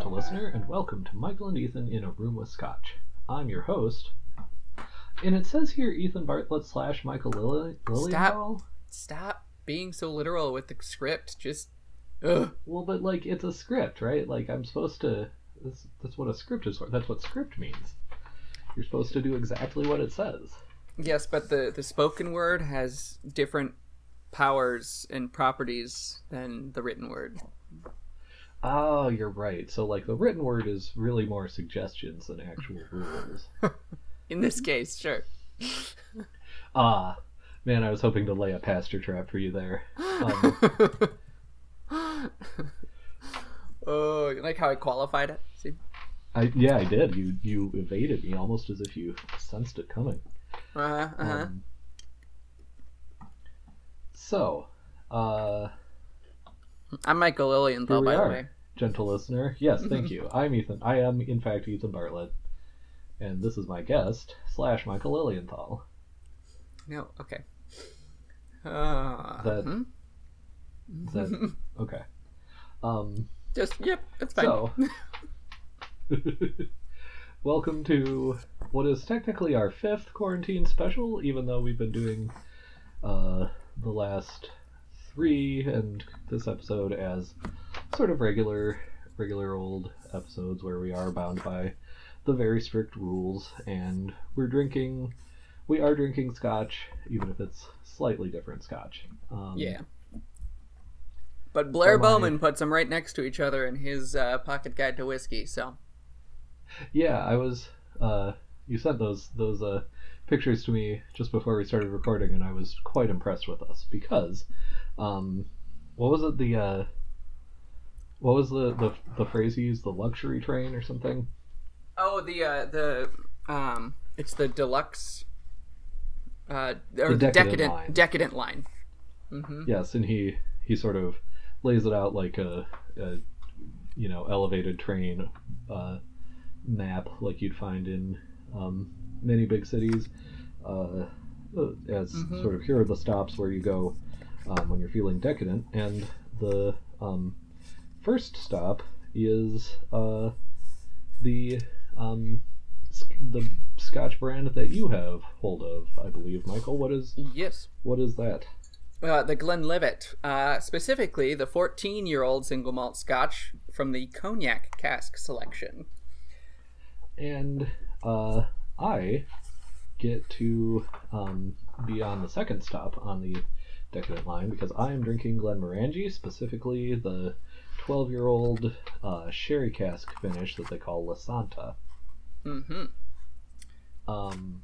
Gentle listener, and welcome to Michael and Ethan in a Room with Scotch. I'm your host, and it says here Ethan Bartlett slash Michael Lily- Lilienthal. Stop being so literal with the script. Just, ugh. Well, but like it's a script, right? Like I'm supposed to. That's, that's what a script is for. That's what script means. You're supposed to do exactly what it says. Yes, but the the spoken word has different powers and properties than the written word. Oh, you're right. So like the written word is really more suggestions than actual rules. In this case, sure. Ah, man, I was hoping to lay a pasture trap for you there. Um, oh, you like how I qualified it? See? I yeah, I did. You you evaded me almost as if you sensed it coming. Uh-huh, uh-huh. Um, so, uh, I'm Michael here we by the way. Gentle listener. Yes, thank you. I'm Ethan. I am in fact Ethan Bartlett, and this is my guest slash Michael Lilienthal. No, okay. Uh, That- hmm? That okay? Um, Just, yep, it's fine. so, welcome to what is technically our fifth quarantine special, even though we've been doing uh, the last three and this episode as sort of regular, regular old episodes where we are bound by the very strict rules, and we're drinking. We are drinking scotch, even if it's slightly different scotch. Um, Yeah. But Blair my- Bowman puts them right next to each other in his uh, pocket guide to whiskey. So Yeah, I was. Uh, you sent those those uh, pictures to me just before we started recording, and I was quite impressed with us because, um, what was it? The uh, what was the, the the phrase you used? The luxury train or something? oh the uh, the um it's the deluxe uh or The decadent decadent line. decadent line. Mm-hmm. Yes, and he he sort of lays it out like a, a you know elevated train uh, map like you'd find in um, many big cities. Uh, as Mhm. sort of here are the stops where you go um, when you're feeling decadent, and the um, first stop is uh, the um, sc- the Scotch brand that you have hold of, I believe, Michael. What is Yes. what is that? Uh, the Glenlivet, uh, specifically the 14 year old single malt scotch from the cognac cask selection. and uh, I get to um, be on the second stop on the decadent line because I am drinking Glenmorangie, specifically the 12 year old uh, sherry cask finish that they call Lasanta. hmm Um,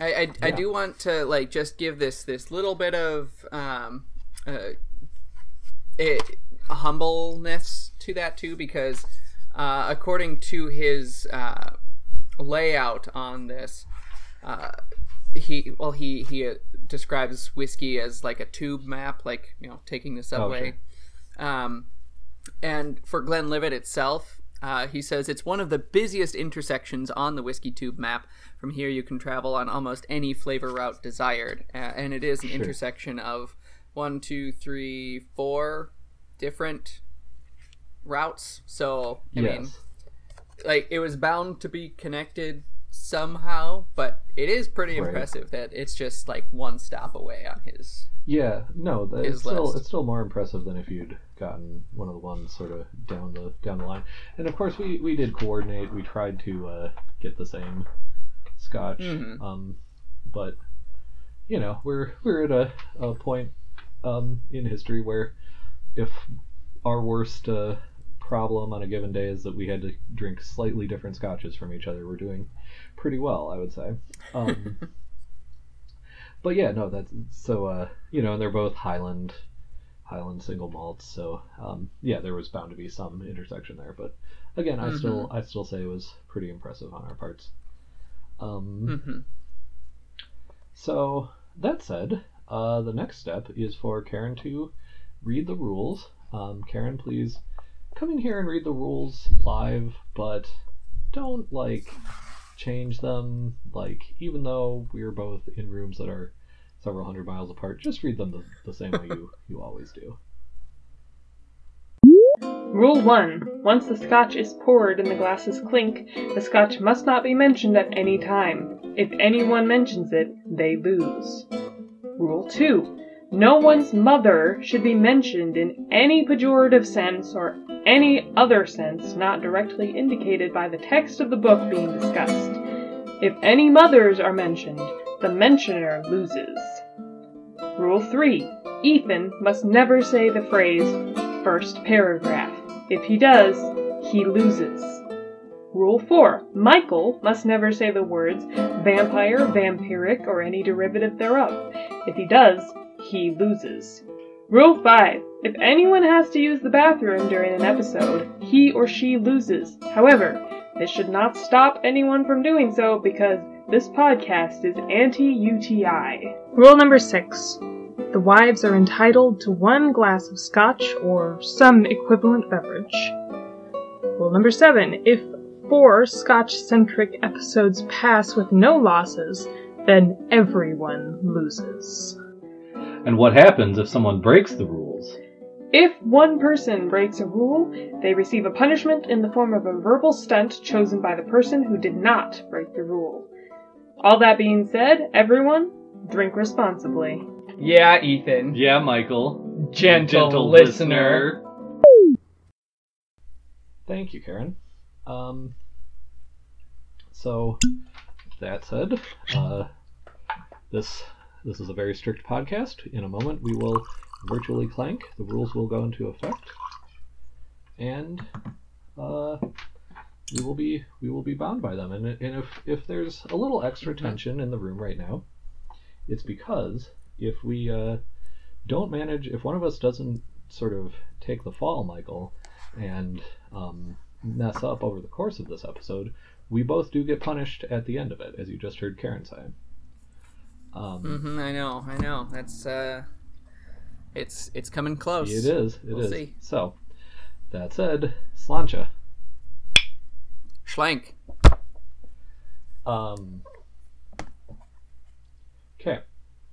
I, I, I do want to like just give this this little bit of um, uh, it, humbleness to that too because uh, according to his uh, layout on this uh, he well he he uh, describes whiskey as like a tube map like you know taking the subway um, and for Glenlivet itself, uh, he says it's one of the busiest intersections on the whiskey tube map. From here, you can travel on almost any flavor route desired, uh, and it is an Sure. intersection of one, two, three, four different routes. So I yes. mean, like it was bound to be connected somehow, but it is pretty Right. impressive that it's just like one stop away on his. Yeah, no, th- His it's still it's still more impressive than if you'd gotten one of the ones sort of down the down the line. And of course, we we did coordinate. We tried to uh, get the same scotch, Mhm. um, but you know, we're we're at a, a point um, in history where if our worst uh, problem on a given day is that we had to drink slightly different scotches from each other, we're doing pretty well, I would say. Um, but yeah, no, that's so. Uh, you know, and they're both Highland, Highland single malts. So um, yeah, there was bound to be some intersection there. But again, I still, I still say it was pretty impressive on our parts. Um, hmm so that said, uh, the next step is for Karen to read the rules. Um, Karen, please come in here and read the rules live, but don't like change them. Like even though we're both in rooms that are several hundred miles apart, just read them the, the same way you you always do. Rule 1. Once the scotch is poured and the glasses clink, the scotch must not be mentioned at any time. If anyone mentions it, they lose. Rule 2. No one's mother should be mentioned in any pejorative sense or any other sense not directly indicated by the text of the book being discussed. If any mothers are mentioned, the mentioner loses. Rule 3. Ethan must never say the phrase first paragraph. If he does, he loses. Rule 4. Michael must never say the words vampire, vampiric, or any derivative thereof. If he does, he loses. Rule 5. If anyone has to use the bathroom during an episode, he or she loses. However, this should not stop anyone from doing so because this podcast is anti UTI. Rule number 6. The wives are entitled to one glass of scotch or some equivalent beverage. Rule number 7. If four scotch centric episodes pass with no losses, then everyone loses. And what happens if someone breaks the rules? If one person breaks a rule, they receive a punishment in the form of a verbal stunt chosen by the person who did not break the rule. All that being said, everyone, drink responsibly. Yeah, Ethan. Yeah, Michael. Gentle, listener. Thank you, Karen. Um, so, that said, uh, this this is a very strict podcast. In a moment, we will virtually clank. The rules will go into effect, and uh, we will be we will be bound by them. And, and if if there's a little extra tension in the room right now, it's because if we uh, don't manage, if one of us doesn't sort of take the fall, Michael, and um, mess up over the course of this episode, we both do get punished at the end of it, as you just heard Karen say. Um, hmm I know, I know. That's uh, it's it's coming close. It is. It is. We'll see. So, that said, Slancha. Schlank. Um. Okay,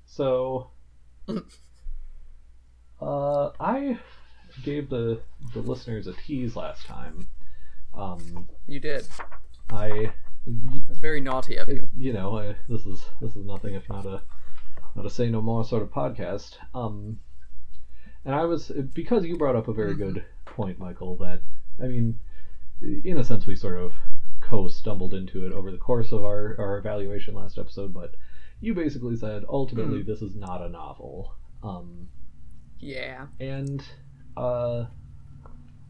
so. uh, I gave the the listeners a tease last time. Um, You did. I, Was very naughty of you. you know, I, this is this is nothing if not a not a say no more sort of podcast. Um, and I was because you brought up a very good point, Michael. That I mean, in a sense, we sort of co stumbled into it over the course of our our evaluation last episode. But you basically said ultimately this is not a novel. Um, Yeah. and uh,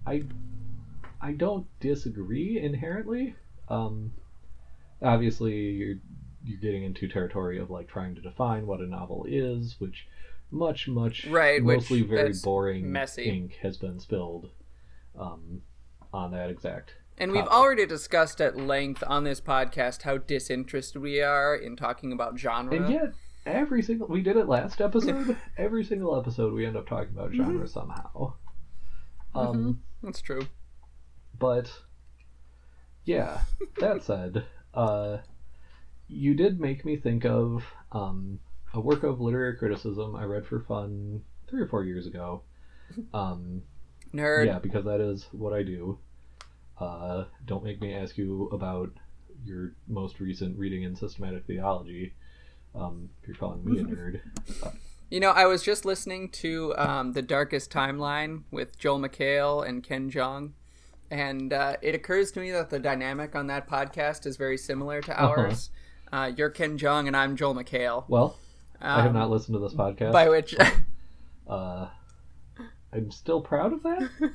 I I don't disagree inherently. Um, obviously, you're you're getting into territory of like trying to define what a novel is, which much much Right, mostly very boring messy. ink has been spilled um, on that exact. And we've already discussed at length on this podcast how disinterested we are in talking about genre. And yet, every single we did it last episode. every single episode, we end up talking about genre somehow. Um, That's true. But yeah, that said, uh, you did make me think of um, a work of literary criticism I read for fun three or four years ago. Um, Nerd. yeah, because that is what I do. Uh, don't make me ask you about your most recent reading in systematic theology. Um, if you're calling me a nerd, You know, I was just listening to um, The Darkest Timeline with Joel McHale and Ken Jeong, and uh, it occurs to me that the dynamic on that podcast is very similar to ours. uh you're Ken Jeong and I'm Joel McHale. well, I have Um, not listened to this podcast. By which, uh, I'm still proud of that.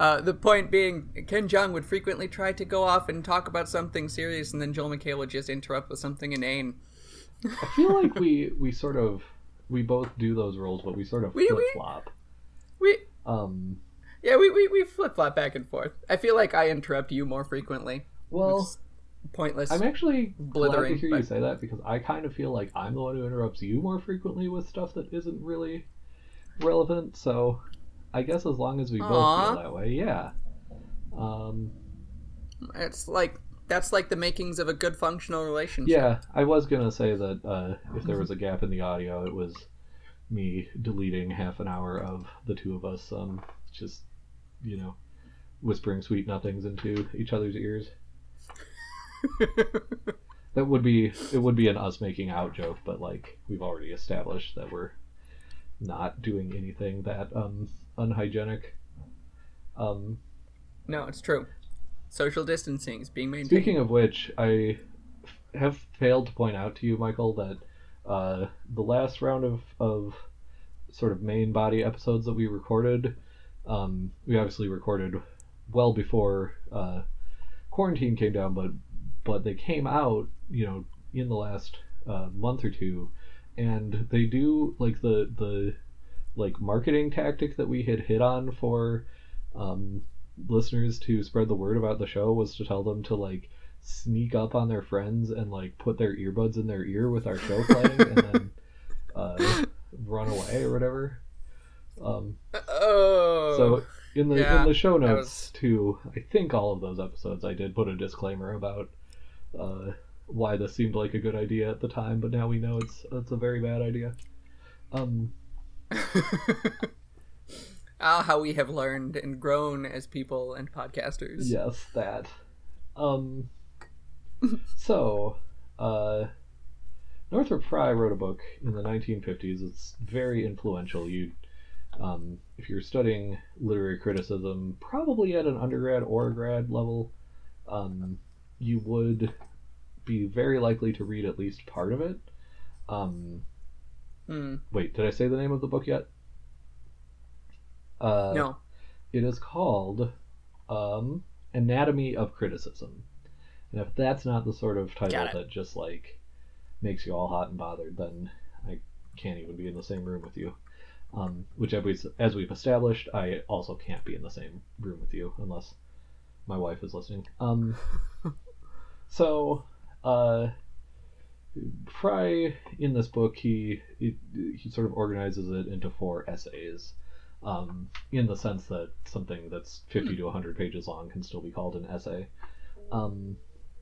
uh, the point being, Ken Jeong would frequently try to go off and talk about something serious, and then Joel McHale would just interrupt with something inane. I feel like we we sort of we both do those roles, but we sort of We- we- flip flop. We, Um, yeah, we, we, we flip flop back and forth. I feel like I interrupt you more frequently. well, pointless. I'm actually glad to hear you say that because I kind of feel like I'm the one who interrupts you more frequently with stuff that isn't really relevant. So, I guess as long as we both feel that way, yeah. Um, It's like that's like the makings of a good functional relationship. yeah, I was gonna say that uh, if there was a gap in the audio, it was me deleting half an hour of the two of us um, just you know whispering sweet nothings into each other's ears. That would be it would be an us making out joke, but like we've already established that we're not doing anything that um unhygienic. Um no, it's true. Social distancing is being maintained. Speaking of which, I have failed to point out to you, Michael, that uh, the last round of, of sort of main body episodes that we recorded, um, we obviously recorded well before uh, quarantine came down, but but they came out, you know, in the last uh, month or two, and they do like the the like marketing tactic that we had hit on for um, listeners to spread the word about the show was to tell them to like sneak up on their friends and like put their earbuds in their ear with our show playing and then uh, run away or whatever. Um, oh. So in the Yeah, in the show notes was- to I think all of those episodes I did put a disclaimer about uh, why this seemed like a good idea at the time, but now we know it's it's a very bad idea. Um, ah, how we have learned and grown as people and podcasters. Yes, that. Um. so, uh, Northrop Frye wrote a book in the 1950s. It's very influential. You, um, if you're studying literary criticism, probably at an undergrad or grad level, um, you would be very likely to read at least part of it. Um, Hmm. wait, did I say the name of the book yet? Uh, no. it is called um, Anatomy of Criticism. And if that's not the sort of title that just like makes you all hot and bothered, then I can't even be in the same room with you. Um, which, as we've, established, I also can't be in the same room with you unless my wife is listening. Um, so, uh, Frye in this book, he, he he sort of organizes it into four essays um, in the sense that something that's 50 to 100 pages long can still be called an essay. Um,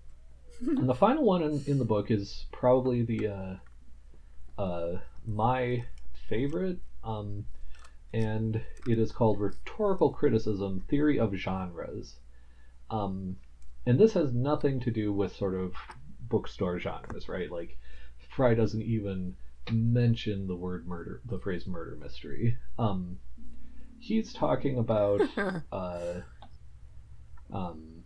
and the final one in, in the book is probably the uh, uh, my favorite, um, and it is called Rhetorical Criticism: Theory of Genres. Um, and this has nothing to do with sort of bookstore genres, right? Like, Frye doesn't even mention the word murder, the phrase murder mystery. Um, he's talking about uh, um,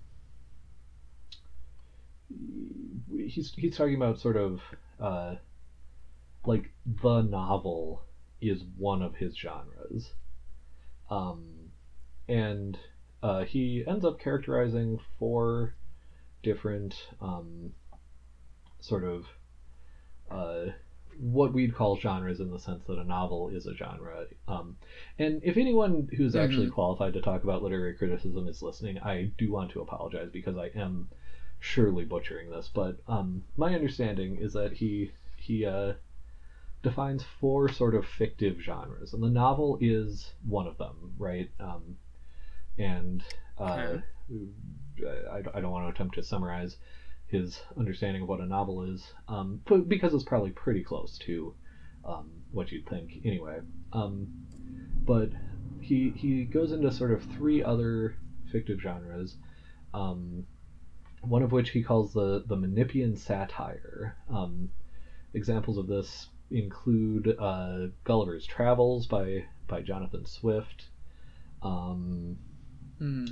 he's he's talking about sort of uh, like the novel is one of his genres, um, and uh, he ends up characterizing four different um, sort of uh, what we'd call genres in the sense that a novel is a genre. Um, and if anyone who's actually qualified to talk about literary criticism is listening, I do want to apologize because I am surely butchering this. But um, my understanding is that he he uh, defines four sort of fictive genres, and the novel is one of them, right? Um, and uh, I, I don't want to attempt to summarize his understanding of what a novel is, um, but because it's probably pretty close to um, what you'd think anyway. Um, but he he goes into sort of three other fictive genres, um, one of which he calls the the Menippean satire. Um, examples of this include uh, Gulliver's Travels by by Jonathan Swift. Um, Hmm.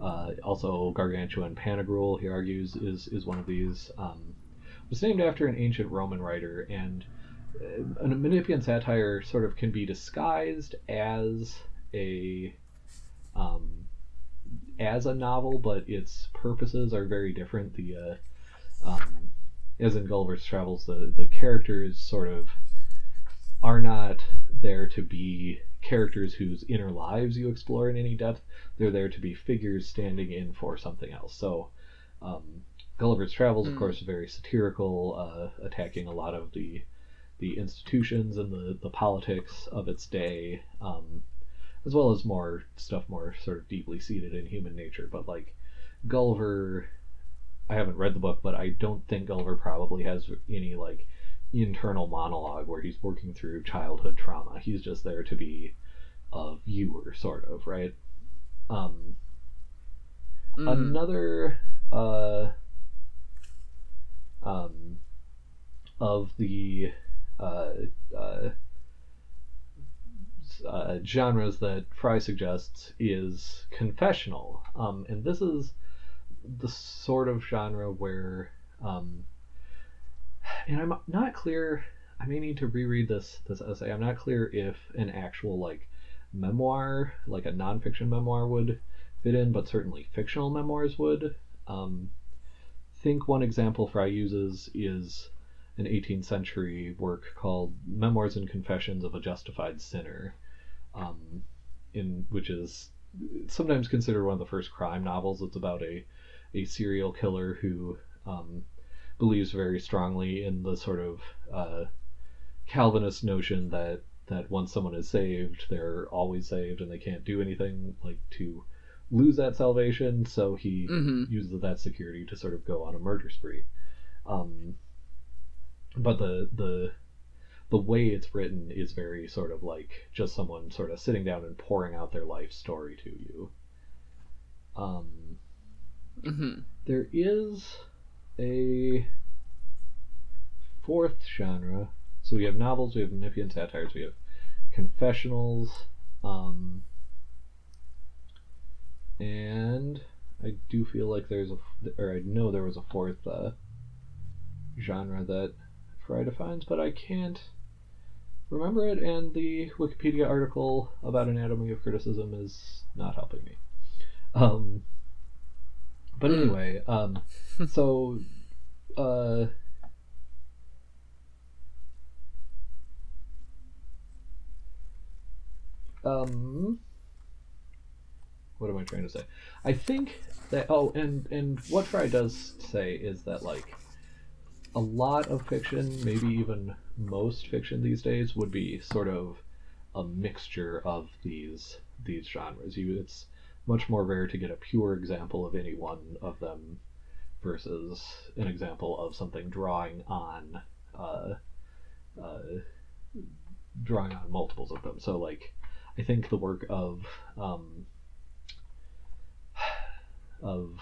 uh, also, Gargantua and Pantagruel, he argues, is is one of these. Um, was named after an ancient Roman writer, and uh, a Menippean satire sort of can be disguised as a um, as a novel, but its purposes are very different. The uh, um, as in Gulliver's Travels, the the characters sort of are not there to be characters whose inner lives you explore in any depth they're there to be figures standing in for something else. So, um, Gulliver's Travels, of Mm. course, very satirical, uh, attacking a lot of the the institutions and the, the politics of its day, um, as well as more stuff more sort of deeply seated in human nature. But like Gulliver, I haven't read the book, but I don't think Gulliver probably has any like internal monologue where he's working through childhood trauma. He's just there to be a viewer, sort of, right? Um, Mm. another uh, um, of the uh, uh, uh, genres that Frye suggests is confessional, um, and this is the sort of genre where, um, and I'm not clear. I may need to reread this this essay. I'm not clear if an actual like memoir, like a nonfiction memoir, would fit in, but certainly fictional memoirs would. Um, think one example Frye uses is an 18th century work called Memoirs and Confessions of a Justified Sinner, um, in which is sometimes considered one of the first crime novels. It's about a a serial killer who um, believes very strongly in the sort of uh, Calvinist notion that that once someone is saved, they're always saved, and they can't do anything like to lose that salvation. So he Mhm. uses that security to sort of go on a murder spree. Um, but the the the way it's written is very sort of like just someone sort of sitting down and pouring out their life story to you. Um, hmm there is a fourth genre. So we have novels, we have Menippean satires, we have confessionals, um, and I do feel like there's a, or I know there was a fourth uh, genre that Frye defines, but I can't remember it, and the Wikipedia article about Anatomy of Criticism is not helping me. Um, but Hmm. anyway, um, so uh, um, what am I trying to say? I think that oh, and and what Frye does say is that like a lot of fiction, maybe even most fiction these days, would be sort of a mixture of these these genres. You, it's much more rare to get a pure example of any one of them versus an example of something drawing on uh, uh, drawing on multiples of them. So like I think the work of um, of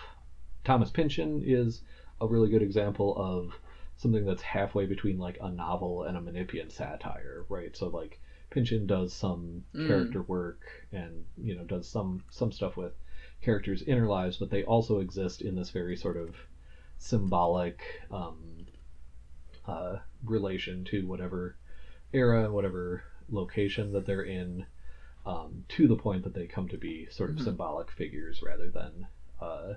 Thomas Pynchon is a really good example of something that's halfway between like a novel and a Menippean satire, right? So like Pynchon does some Mm. character work and you know does some some stuff with characters' inner lives, but they also exist in this very sort of symbolic um, uh, relation to whatever era and whatever location that they're in, um, to the point that they come to be sort of Mhm. symbolic figures rather than uh,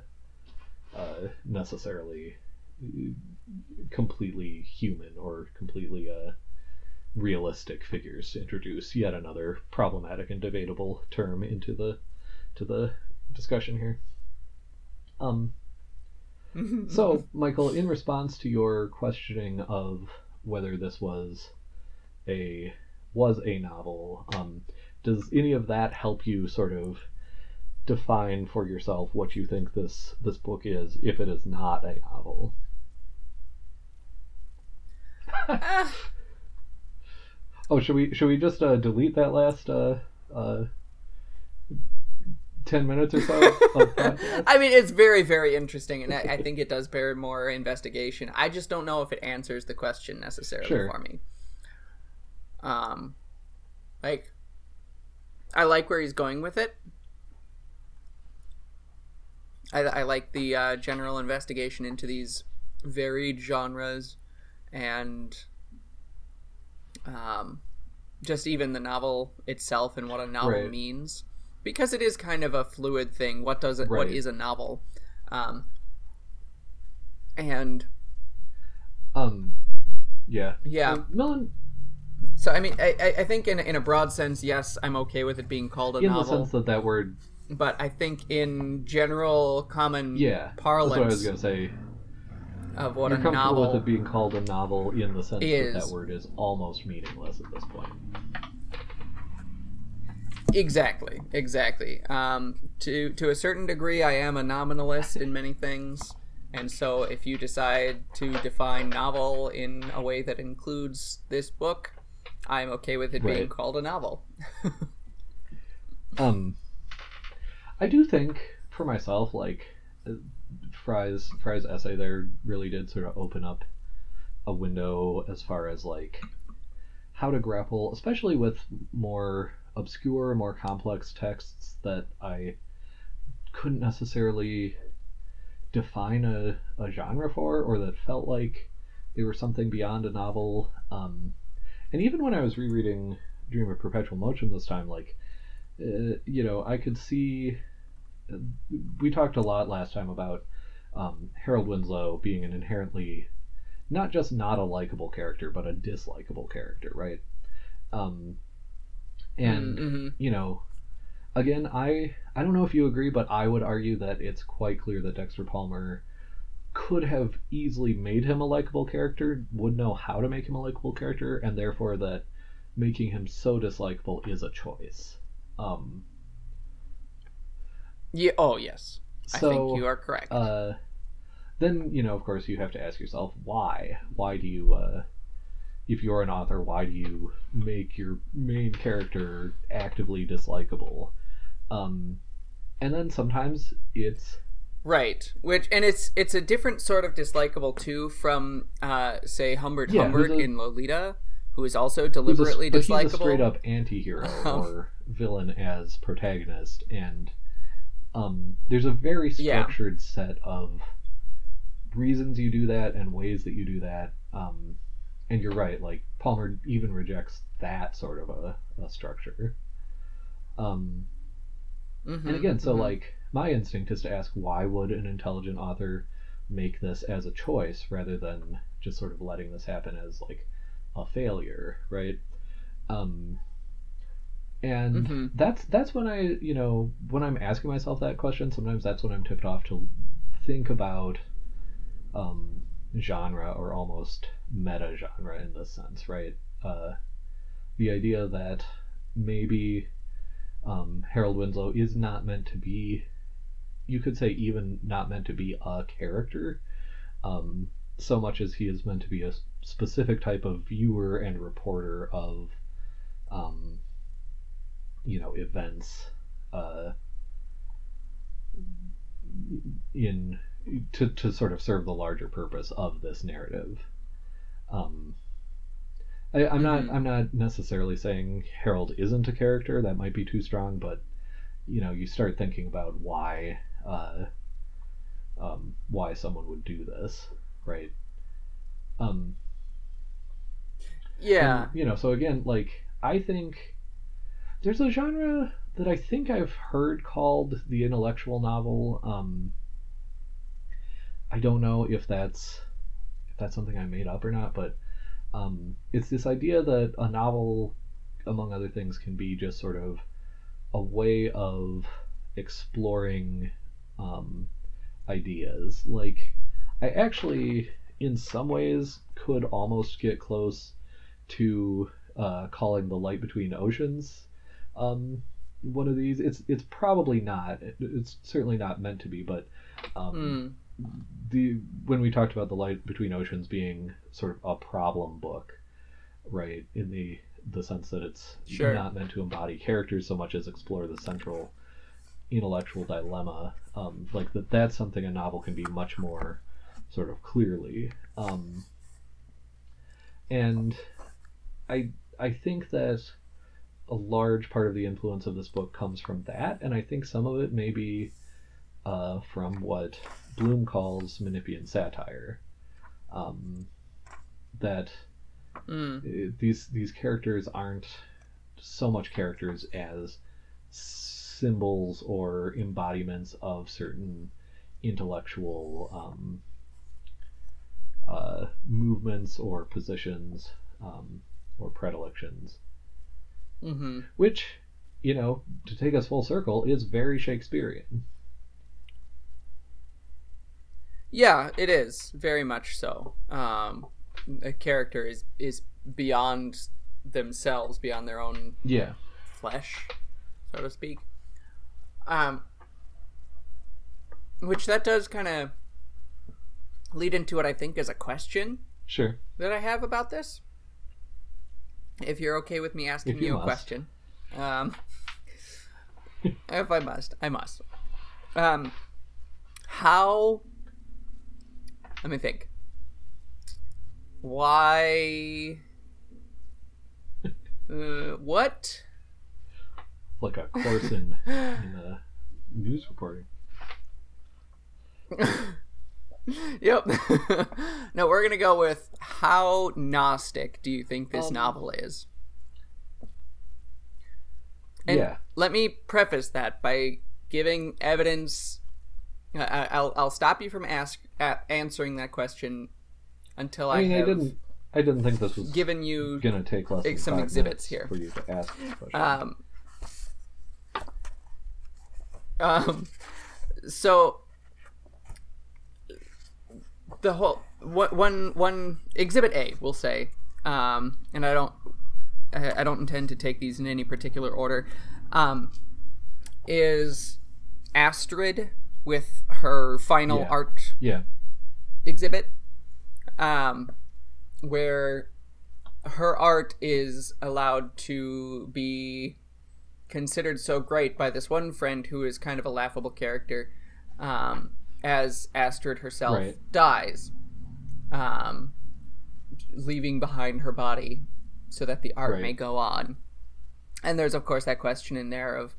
uh, necessarily uh, completely human or completely uh, realistic figures introduce yet another problematic and debatable term into the to the discussion here. Um, so, Michael, in response to your questioning of whether this was a was a novel, um, does any of that help you sort of define for yourself what you think this this book is, if it is not a novel? Ah, Oh, should we should we just uh, delete that last uh, uh, ten minutes or so? Of? I mean, it's very, very interesting, and I, I think it does bear more investigation. I just don't know if it answers the question necessarily Sure. for me. Um, like, I like where he's going with it. I, I like the uh, general investigation into these varied genres, and um, just even the novel itself and what a novel Right. means because it is kind of a fluid thing. What does it? What Right. is a novel? Um, and um, yeah, yeah, Millen, so I mean, I, I- think in in a broad sense, yes, I'm okay with it being called a in the novel. sense that that word, But I think in general common yeah, that's parlance what I was gonna say. Of what You're a comfortable novel with it being called a novel in the sense that is. that word is almost meaningless at this point. Exactly, exactly. Um, to to a certain degree, I am a nominalist in many things, and so if you decide to define novel in a way that includes this book, I'm okay with it being called a novel. Um, I do think for myself, like Frye's Frye's essay there really did sort of open up a window as far as like how to grapple, especially with more obscure, more complex texts that I couldn't necessarily define a, a genre for, or that felt like they were something beyond a novel. Um, and even when I was rereading Dream of Perpetual Motion this time, like, uh, you know, I could see. We talked a lot last time about um, Harold Winslow being an inherently not just not a likable character, but a dislikable character, right? Um, and Mhm. you know, again, I I don't know if you agree, but I would argue that it's quite clear that Dexter Palmer could have easily made him a likable character, would know how to make him a likable character, and therefore that making him so dislikable is a choice. Um, Yeah. Oh yes. I think you are correct. uh, then you know, of course, you have to ask yourself why. Why do you, uh, if you're an author, why do you make your main character actively dislikable? Um, and then sometimes it's Right. Which and it's it's a different sort of dislikable too from uh say Humbert Yeah, Humbert a- in Lolita, who is also he's a, deliberately but he's a dislikable. straight up anti-hero or villain as protagonist, and um, there's a very Yeah. structured set of reasons you do that and ways that you do that. Um, and you're right, like Palmer even rejects that sort of a, a structure. Um, Mhm, and again, so mhm. like my instinct is to ask why would an intelligent author make this as a choice rather than just sort of letting this happen as like a failure, right? Um, and Mhm. that's that's when I you know when I'm asking myself that question, sometimes that's when I'm tipped off to think about um, genre or almost meta genre in this sense, right? Uh, the idea that maybe um, Harold Winslow is not meant to be, you could say, even not meant to be a character, um, so much as he is meant to be a specific type of viewer and reporter of, um, you know, events uh, in to, to sort of serve the larger purpose of this narrative. Um, I, I'm not Mhm. I'm not necessarily saying Harold isn't a character. That might be too strong, but you know, you start thinking about why uh, um, why someone would do this, right? Um, Yeah. and, you know, so again, like I think there's a genre that I think I've heard called the intellectual novel. Um, I don't know if that's if that's something I made up or not, but um, it's this idea that a novel, among other things, can be just sort of a way of exploring um, ideas. Like, I actually, in some ways, could almost get close to uh, calling the light between oceans um, one of these. It's it's probably not. It's certainly not meant to be, but um, Mm. the when we talked about the light between oceans being sort of a problem book, right? In the the sense that it's Sure. not meant to embody characters so much as explore the central intellectual dilemma. Um, like that that's something a novel can be much more sort of clearly. Um, and I I think that a large part of the influence of this book comes from that, and I think some of it may be uh, from what Bloom calls Menippean satire. Um, that Mm. these these characters aren't so much characters as symbols or embodiments of certain intellectual um, uh, movements or positions um, or predilections, hmm which you know to take us full circle is very Shakespearean. Yeah, it is very much so. Um, a character is is beyond themselves, beyond their own Yeah. flesh, so to speak. Um, which that does kind of lead into what I think is a question Sure. that I have about this. If you're okay with me asking If you you, a question, um, if I must, I must. Um, how? Let me think. Why? Uh, what? like a course in, in uh, news reporting. Yep. no, we're gonna go with how Gnostic do you think this Um, novel is? And yeah. let me preface that by giving evidence. I- I'll I'll stop you from ask a answering that question until I, I mean, I didn't. I didn't think this was given you. gonna take less than some exhibits here. for you to ask. Um, um, so the whole one one exhibit A, we'll say, um, and I don't I I don't intend to take these in any particular order, um, is Astrid with her final Yeah. art yeah. exhibit um, where her art is allowed to be considered so great by this one friend who is kind of a laughable character um, as Astrid herself Right. dies, um, leaving behind her body so that the art Right. may go on. And there's, of course, that question in there of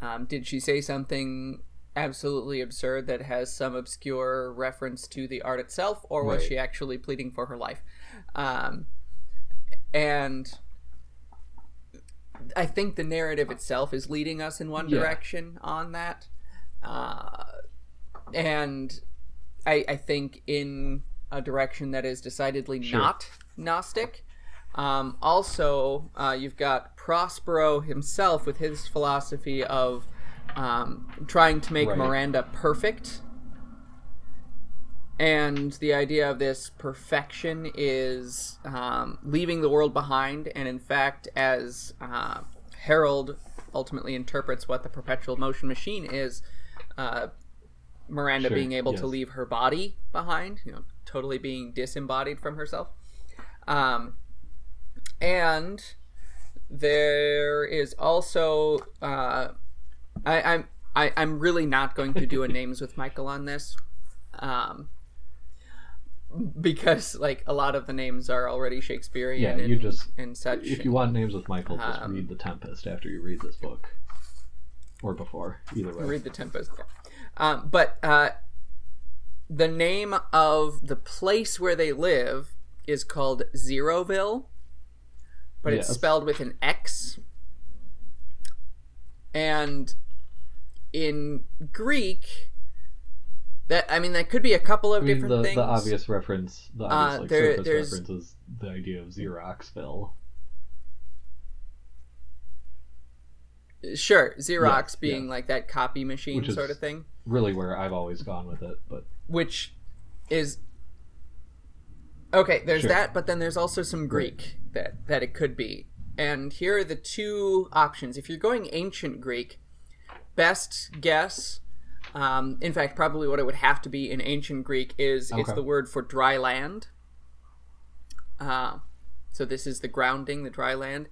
um, did she say something absolutely absurd that has some obscure reference to the art itself, or was Right. she actually pleading for her life? Um, and I think the narrative itself is leading us in one Yeah. direction on that. Uh, and I, I think in a direction that is decidedly Sure. not Gnostic. Um, also, uh, you've got Prospero himself with his philosophy of um, trying to make Right. Miranda perfect. And the idea of this perfection is um, leaving the world behind. And in fact, as uh, Harold ultimately interprets what the perpetual motion machine is, uh, Miranda Sure, being able to leave her body behind, you know, totally being disembodied from herself. Um, and there is also uh, I, I'm I, I'm really not going to do a names with Michael on this, um, because like a lot of the names are already Shakespearean Yeah, and, you just- and such. If you want names with Michael, just Um, read The Tempest after you read this book, or before. Either way. read the Tempest. Um, but uh, the name of the place where they live is called Xeroville, but it's spelled with an X. And in Greek, that I mean, that could be a couple of I mean, different the, things. the obvious reference, the obvious Uh, like, there- surface reference is the idea of Xeroxville. Sure, Xerox Yeah, being yeah. like that copy machine is- sort of thing. Really, where I've always gone with it, but which is okay there's Sure. that but then there's also some greek that that it could be. And here are the two options. If you're going ancient greek best guess um, in fact probably what it would have to be in ancient greek is it's the word for dry land. Uh, so this is the grounding the dry land.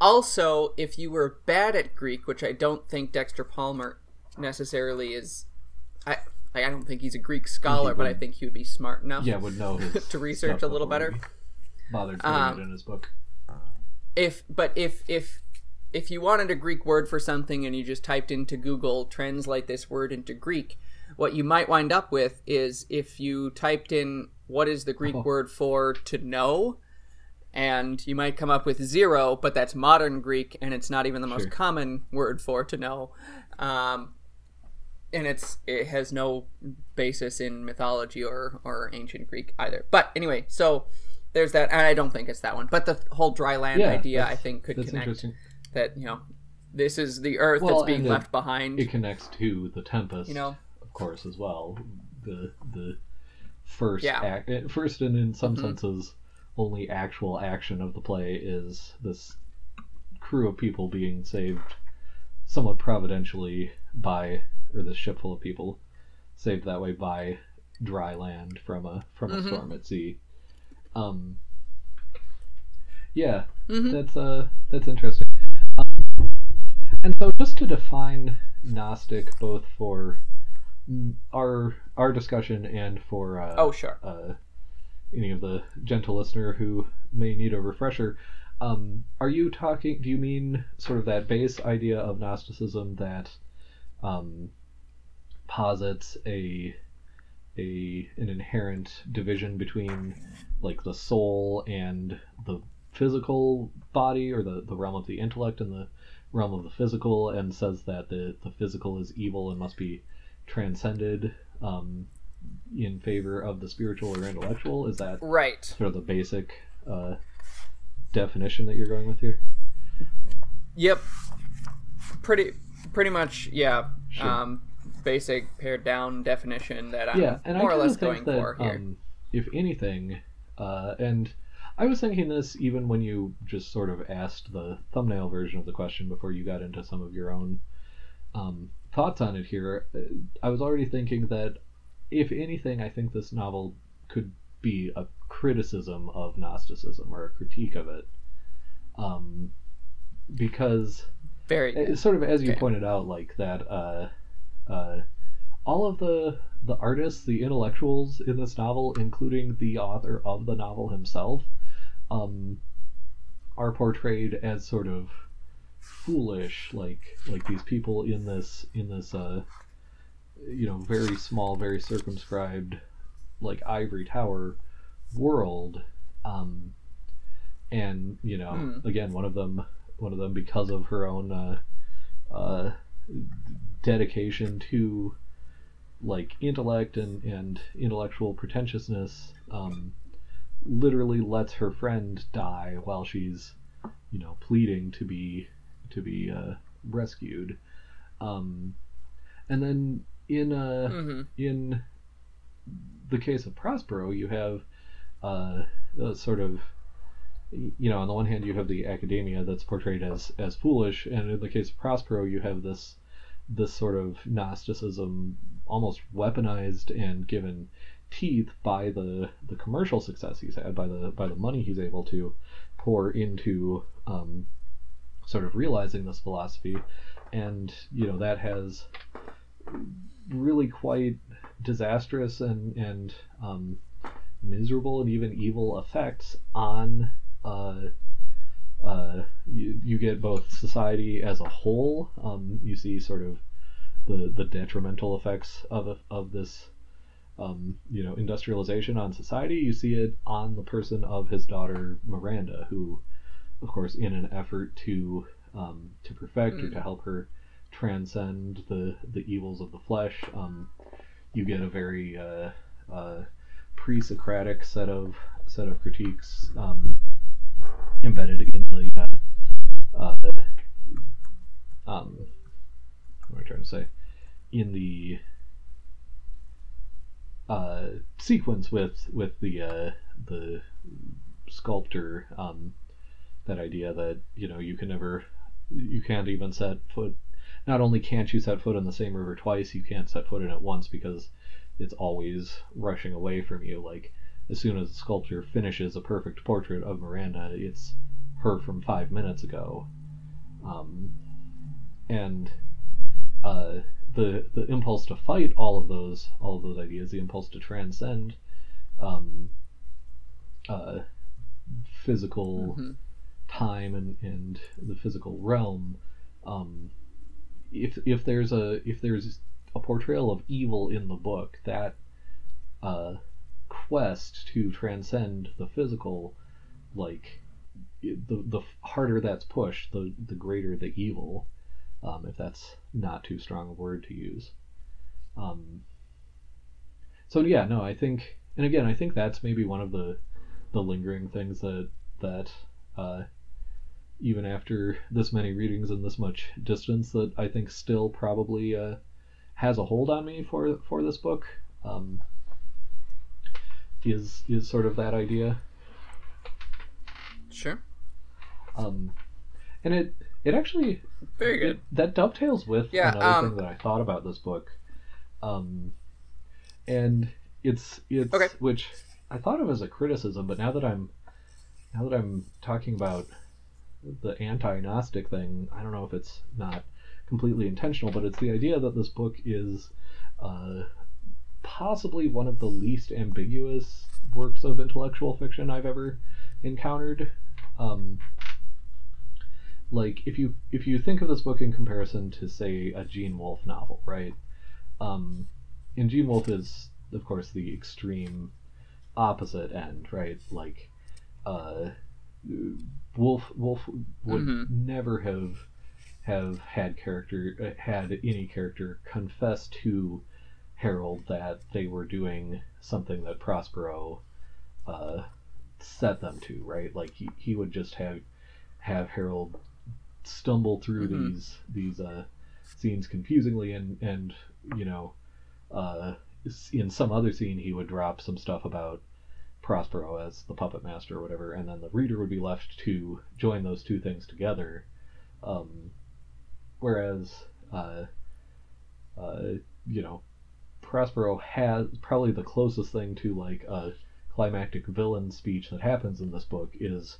Also if you were bad at greek which i don't think dexter palmer necessarily is i I don't think he's a Greek scholar, but I think he would be smart enough yeah, would know to research a little better. he Bothered putting Um, it in his book. If but if if if you wanted a Greek word for something and you just typed into Google translate this word into Greek, what you might wind up with is if you typed in what is the Greek Oh. word for to know, and you might come up with zero, but that's modern Greek and it's not even the most common word for to know. Um, and it's it has no basis in mythology or or ancient Greek either. But anyway, so there's that, and I don't think it's that one. But the whole dry land Yeah, idea, I think, could That's connect interesting. that you know this is the Earth Well, that's being and it- left behind. It connects to the Tempest, you know, of course, as well. The the first Yeah. act, eh, first and in some Mhm. senses, only actual action of the play is this crew of people being saved, somewhat providentially by, or this ship full of people, saved that way by dry land from a from a Mhm. storm at sea. Um. Yeah, Mhm. that's uh that's interesting. Um, and so just to define Gnostic both for our our discussion and for uh, Oh, sure. uh, any of the gentle listener who may need a refresher. Um, are you talking? Do you mean sort of that base idea of Gnosticism that um, posits a a an inherent division between like the soul and the physical body, or the the realm of the intellect and the realm of the physical, and says that the the physical is evil and must be transcended um, in favor of the spiritual or intellectual? Is that Right. sort of the basic uh, definition that you're going with here? Yep. Pretty pretty much, yeah. Sure. Um, basic pared down definition that I'm yeah, more or less going that, for here. Um, if anything, uh, and I was thinking this even when you just sort of asked the thumbnail version of the question before you got into some of your own um, thoughts on it here. uh, I was already thinking that if anything, I think this novel could be a criticism of Gnosticism or a critique of it. Um, because Very good. sort of as you Okay. pointed out like that uh uh all of the the artists the intellectuals in this novel including the author of the novel himself um are portrayed as sort of foolish like like these people in this in this uh you know very small very circumscribed like ivory tower world um and you know Hmm. again one of them one of them because of her own uh, uh, dedication to like intellect and, and intellectual pretentiousness um, literally lets her friend die while she's you know pleading to be to be uh, rescued. Um, and then in uh, hmm in the case of Prospero, you have uh, a sort of, you know, on the one hand, you have the academia that's portrayed as as foolish, and in the case of Prospero, you have this this sort of Gnosticism almost weaponized and given teeth by the the commercial success he's had, by the by the money he's able to pour into um, sort of realizing this philosophy, and you know that has really quite disastrous and and um, miserable and even evil effects on uh, uh, you, you get both society as a whole. Um, you see sort of the the detrimental effects of of this um, you know industrialization on society. You see it on the person of his daughter Miranda, who, of course, in an effort to um, to perfect or Mm. to help her transcend the the evils of the flesh, um, you get a very uh, uh, pre-Socratic set of set of critiques um, embedded in the uh, uh, um, what am I trying to say? In the uh, sequence with with the uh, the sculptor, um, that idea that you know you can never, you can't even set foot. Not only can't you set foot in the same river twice, you can't set foot in it once because it's always rushing away from you. Like as soon as the sculptor finishes a perfect portrait of Miranda, it's her from five minutes ago. Um, and uh, the the impulse to fight all of those all of those ideas, the impulse to transcend um, uh, physical Mhm. time and, and the physical realm. Um, if if there's a if there's a portrayal of evil in the book, that uh, quest to transcend the physical, like the the harder that's pushed, the the greater the evil. Um, if that's not too strong a word to use. Um, so yeah, no, I think, and again, I think that's maybe one of the the lingering things that that uh, even after this many readings and this much distance, that I think still probably uh, has a hold on me for for this book. Um, is is sort of that idea, Sure. um, and it it actually Very good. that dovetails with Yeah, another um, thing that I thought about this book, um, and it's it's Okay. which I thought of as a criticism, but now that I'm now that I'm talking about the anti-Gnostic thing, I don't know if it's not completely intentional, but it's the idea that this book is uh, possibly one of the least ambiguous works of intellectual fiction I've ever encountered. Um, like if you if you think of this book in comparison to say a Gene Wolfe novel, right? Um, and Gene Wolfe is of course the extreme opposite end, right? Like uh, Wolfe Wolfe would Mhm. never have have had character uh, had any character confess to Harold that they were doing something that Prospero uh, set them to, right? Like he, he would just have have Harold stumble through Mhm. these these uh, scenes confusingly, and and you know, uh, in some other scene he would drop some stuff about Prospero as the puppet master or whatever, and then the reader would be left to join those two things together. Um, whereas, uh, uh, you know, Prospero has probably the closest thing to like a climactic villain speech that happens in this book is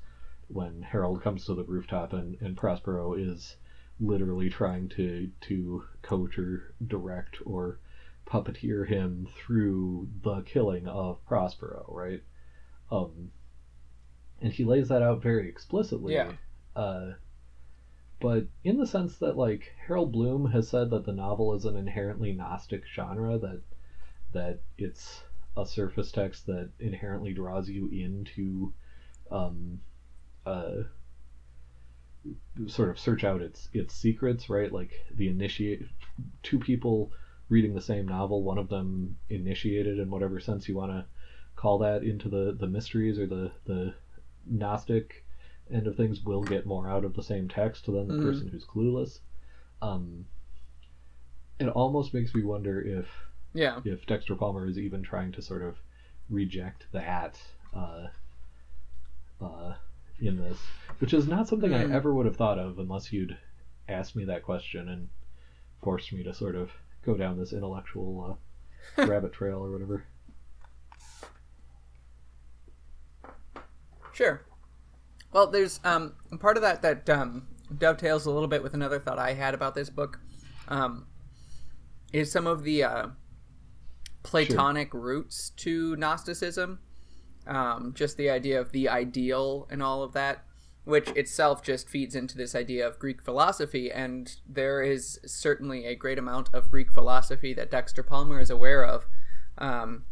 when Harold comes to the rooftop and, and Prospero is literally trying to to coach or direct or puppeteer him through the killing of Prospero, right? Um, and he lays that out very explicitly. Yeah. Uh, but in the sense that like Harold Bloom has said that the novel is an inherently gnostic genre that that it's a surface text that inherently draws you into um, uh, sort of search out its its secrets, right? Like the initiate two people reading the same novel, one of them initiated in whatever sense you want to call that into the the mysteries or the the gnostic end of things will get more out of the same text than the Mhm. person who's clueless. Um, it almost makes me wonder if Yeah. if Dexter Palmer is even trying to sort of reject that uh, uh, in this, which is not something Hmm. I ever would have thought of unless you'd asked me that question and forced me to sort of go down this intellectual uh, rabbit trail or whatever. Sure. Well, there's um part of that that um, dovetails a little bit with another thought I had about this book. Um, is some of the uh, Platonic roots to Gnosticism. Um, just the idea of the ideal and all of that, which itself just feeds into this idea of Greek philosophy. And there is certainly a great amount of Greek philosophy that Dexter Palmer is aware of. Um,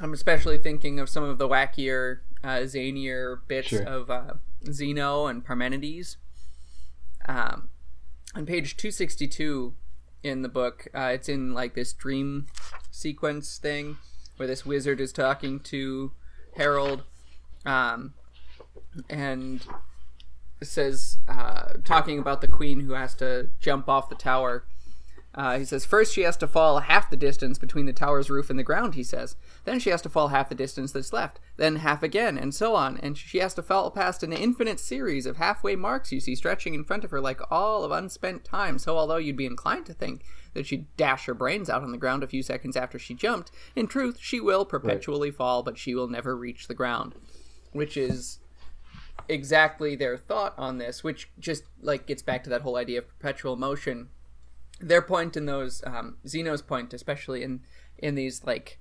I'm especially thinking of some of the wackier, uh, zanier bits Sure. of uh, Zeno and Parmenides. Um, on page 262 in the book, uh, it's in like this dream sequence thing where this wizard is talking to Harold, um, and says, uh, talking about the queen who has to jump off the tower. Uh, he says, first she has to fall half the distance between the tower's roof and the ground, he says. Then she has to fall half the distance that's left. Then half again, and so on. And she has to fall past an infinite series of halfway marks you see stretching in front of her like all of unspent time. So, although you'd be inclined to think that she'd dash her brains out on the ground a few seconds after she jumped, in truth, she will perpetually fall, but she will never reach the ground. Which is exactly their thought on this, which just like gets back to that whole idea of perpetual motion. Their point in those um, Zeno's point, especially in in these like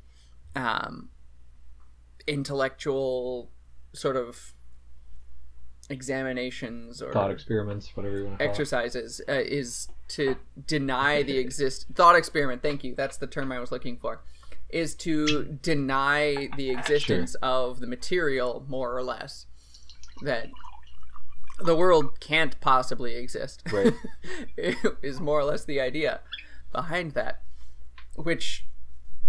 um, intellectual sort of examinations or Thought experiments, whatever you want to call exercises, uh, is to deny the exist thought experiment. Thank you. That's the term I was looking for. Is to deny the existence of the material, more or less, that the world can't possibly exist. Right. is more or less the idea behind that, which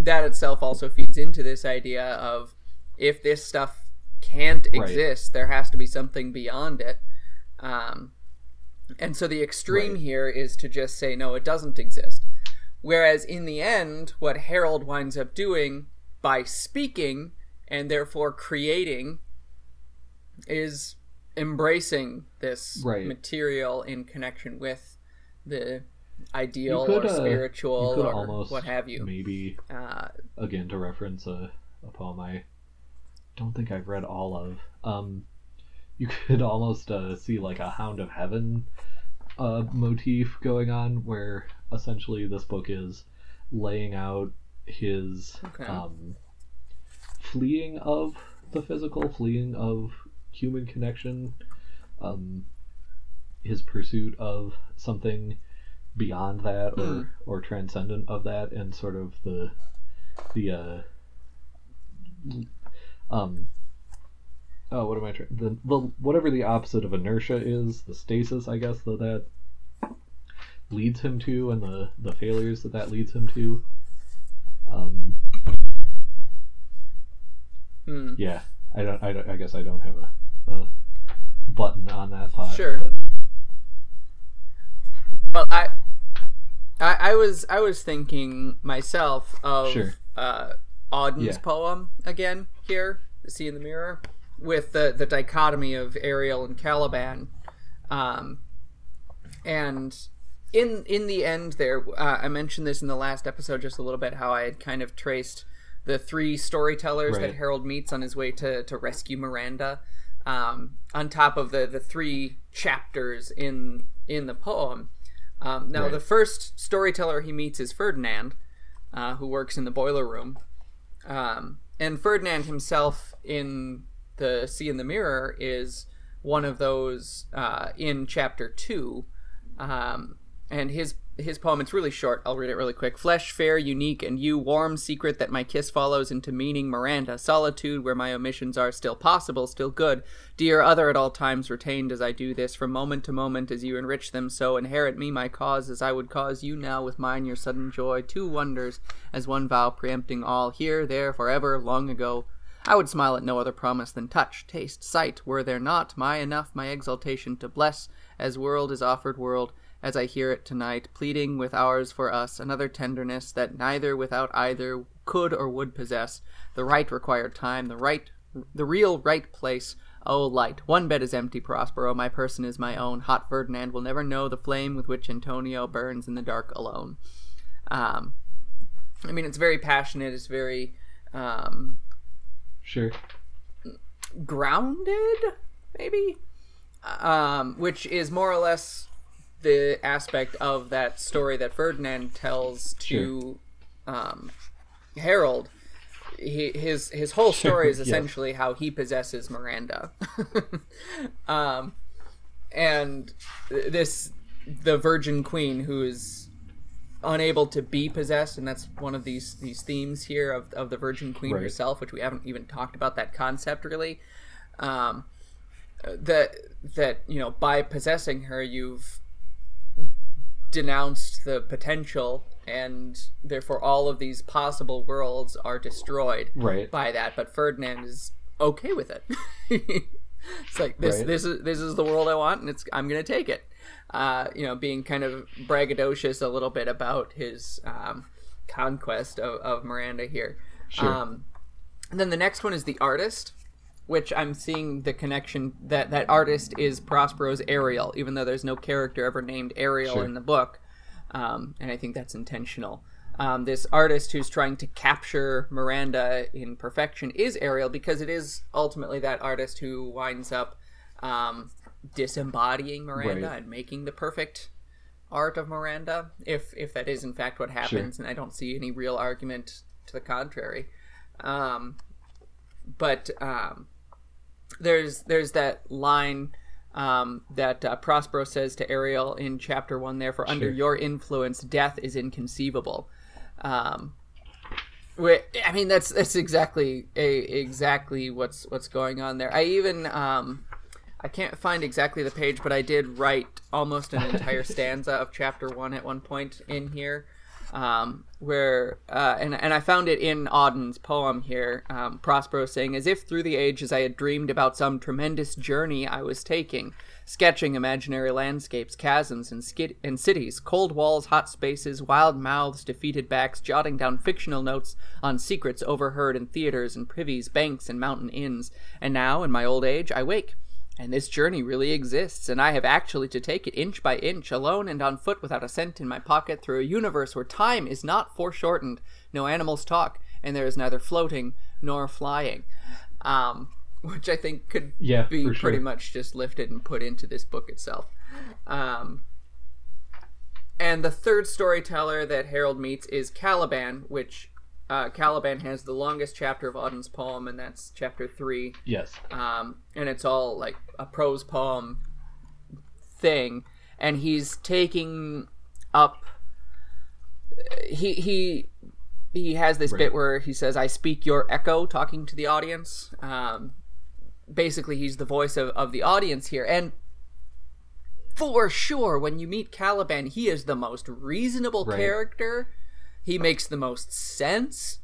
that itself also feeds into this idea of if this stuff can't Right. exist, there has to be something beyond it. Um, and so the extreme Right. here is to just say, no, it doesn't exist. Whereas in the end, what Harold winds up doing by speaking and therefore creating is embracing this Right. material in connection with the ideal could, or uh, spiritual could or almost what have you. Maybe Uh, again to reference a, a poem I don't think I've read all of. Um, you could almost uh, see like a Hound of Heaven uh, motif going on where essentially this book is laying out his Okay. um, fleeing of the physical, fleeing of human connection, um, his pursuit of something beyond that or Hmm. or transcendent of that, and sort of the the uh, um oh what am I trying the, the whatever the opposite of inertia is the stasis I guess that that leads him to and the the failures that that leads him to um Hmm. yeah I don't I, don't, I guess I don't have a, a button on that thought Sure. but Well, I, I, I was I was thinking myself of Sure. uh, Auden's Yeah. poem again here, "The Sea in the Mirror," with the the dichotomy of Ariel and Caliban, um, and in in the end there, uh, I mentioned this in the last episode just a little bit how I had kind of traced the three storytellers that Harold meets on his way to to rescue Miranda, um, on top of the the three chapters in in the poem. Um, now, Right. the first storyteller he meets is Ferdinand, uh, who works in the boiler room. Um, and Ferdinand himself in the Sea in the Mirror is one of those uh, in chapter two. Um, and his his poem, it's really short. I'll read it really quick. Flesh fair, unique, and you, warm secret that my kiss follows into meaning, Miranda. Solitude where my omissions are still possible, still good. Dear other at all times retained as I do this, from moment to moment as you enrich them, so inherit me my cause as I would cause you now with mine your sudden joy. Two wonders, as one vow preempting all, here, there, forever, long ago. I would smile at no other promise than touch, taste, sight, were there not my enough, my exaltation to bless, as world is offered world, as I hear it tonight, pleading with ours for us, another tenderness that neither without either could or would possess, the right required time, the right, the real right place. Oh, light, one bed is empty, Prospero. My person is my own. Hot Ferdinand will never know the flame with which Antonio burns in the dark alone. Um, I mean, it's very passionate. It's very um, sure grounded, maybe, um, which is more or less the aspect of that story that Ferdinand tells to um, Harold. He, his his whole story is Yes. essentially how he possesses Miranda, um, and this the Virgin Queen who is unable to be possessed, and that's one of these these themes here of, of the Virgin Queen Right. herself, which we haven't even talked about that concept really. Um, that that you know by possessing her, you've denounced the potential, and therefore all of these possible worlds are destroyed right by that. But Ferdinand is okay with it. it's like this Right. this is this is the world I want, and it's I'm gonna take it. Uh, you know, being kind of braggadocious a little bit about his um, conquest of, of Miranda here. Sure. Um, and then the next one is the artist, which I'm seeing the connection that that artist is Prospero's Ariel, even though there's no character ever named Ariel Sure. in the book, um, and I think that's intentional. Um, this artist who's trying to capture Miranda in perfection is Ariel because it is ultimately that artist who winds up um, disembodying Miranda Right. and making the perfect art of Miranda, if if that is in fact what happens, and I don't see any real argument to the contrary. Um, but um, there's there's that line um, that uh, Prospero says to Ariel in chapter one. There, for under your influence, death is inconceivable. Um, whi- I mean, that's that's exactly a, exactly what's what's going on there. I even um, I can't find exactly the page, but I did write almost an entire stanza of chapter one at one point in here, um, where uh, and and I found it in Auden's poem here. Um, Prospero saying, "As if through the ages I had dreamed about some tremendous journey I was taking." Sketching imaginary landscapes, chasms, and, skid- and cities, cold walls, hot spaces, wild mouths, defeated backs, jotting down fictional notes on secrets overheard in theaters and privies, banks, and mountain inns. And now, in my old age, I wake, and this journey really exists, and I have actually to take it inch by inch, alone and on foot without a cent in my pocket, through a universe where time is not foreshortened, no animals talk, and there is neither floating nor flying. Um, which I think could Yeah, be sure. pretty much just lifted and put into this book itself. Um, and the third storyteller that Harold meets is Caliban, which uh, Caliban has the longest chapter of Auden's poem, and that's chapter three. Yes. Um, and it's all like a prose poem thing, and he's taking up. He he he has this Right. bit where he says, "I speak your echo," talking to the audience. Um, basically, he's the voice of, of the audience here, and for sure, when you meet Caliban, he is the most reasonable Right. character. He makes the most sense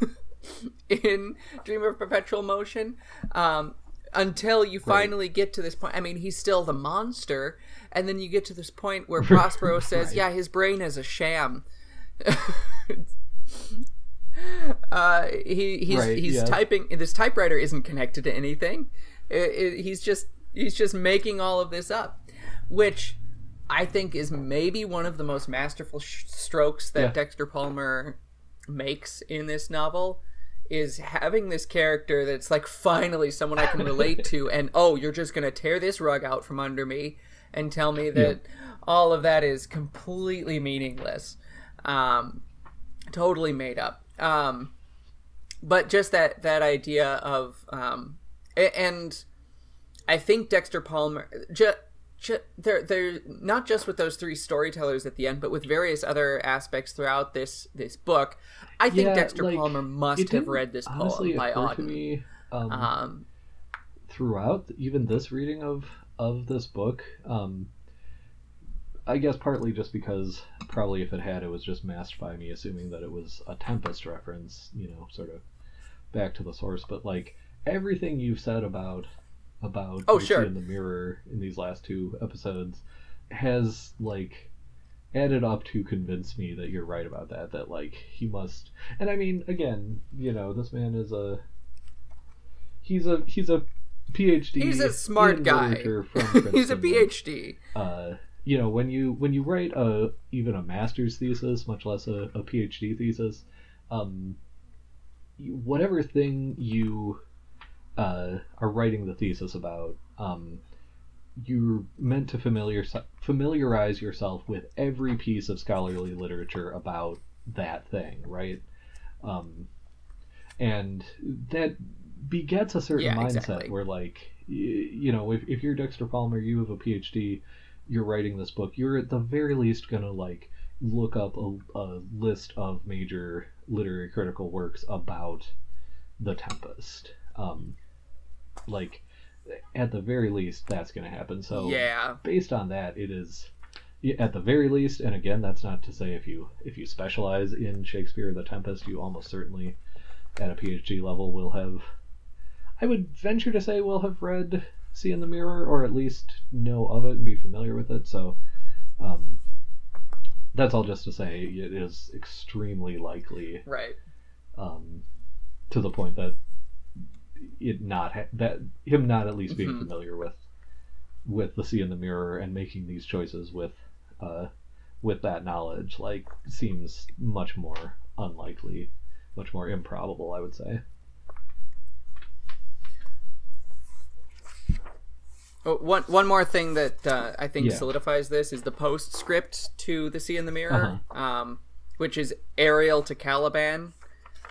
in Dream of Perpetual Motion. Um, until you finally get to this point. I mean, he's still the monster, and then you get to this point where Prospero says, Right. "Yeah, his brain is a sham." uh, he he's Right, he's yeah. typing. This typewriter isn't connected to anything. I- I- he's just he's just making all of this up, which I think is maybe one of the most masterful sh- strokes that Yeah. Dexter Palmer makes in this novel is having this character that's like finally someone I can relate to and oh you're just going to tear this rug out from under me and tell me that all of that is completely meaningless. Um totally made up. Um but just that that idea of um and I think Dexter Palmer just Ju- they're they're not just with those three storytellers at the end, but with various other aspects throughout this this book. I think Yeah, Dexter like, Palmer must have read this poem by Auden. me um, Um, throughout even this reading of of this book. Um, I guess partly just because probably if it had, it was just masked by me assuming that it was a Tempest reference. You know, sort of back to the source. But like everything you've said about about Oh, sure. in the mirror in these last two episodes has like added up to convince me that you're right about that that like he must and i mean again you know this man is a he's a he's a phd he's a smart guy. he's a PhD. uh you know when you when you write a even a master's thesis much less a, a phd thesis um whatever thing you uh, are writing the thesis about um, you're meant to familiar familiarize yourself with every piece of scholarly literature about that thing right um, and that begets a certain Yeah, mindset exactly. where like y- you know if, if you're dexter palmer you have a phd you're writing this book you're at the very least gonna like look up a, a list of major literary critical works about the tempest um like at the very least that's gonna happen. So yeah, based on that it is at the very least and again that's not to say if you if you specialize in shakespeare the tempest you almost certainly at a phd level will have i would venture to say will have read sea in the mirror or at least know of it and be familiar with it. So um, that's all just to say it is extremely likely right. um, to the point that it not ha- that him not at least being Mhm. familiar with with the sea in the mirror and making these choices with uh, with that knowledge like seems much more unlikely, much more improbable, I would say. Oh, one one more thing that uh, I think Yeah. solidifies this is the postscript to the Sea in the Mirror, um, which is Ariel to Caliban.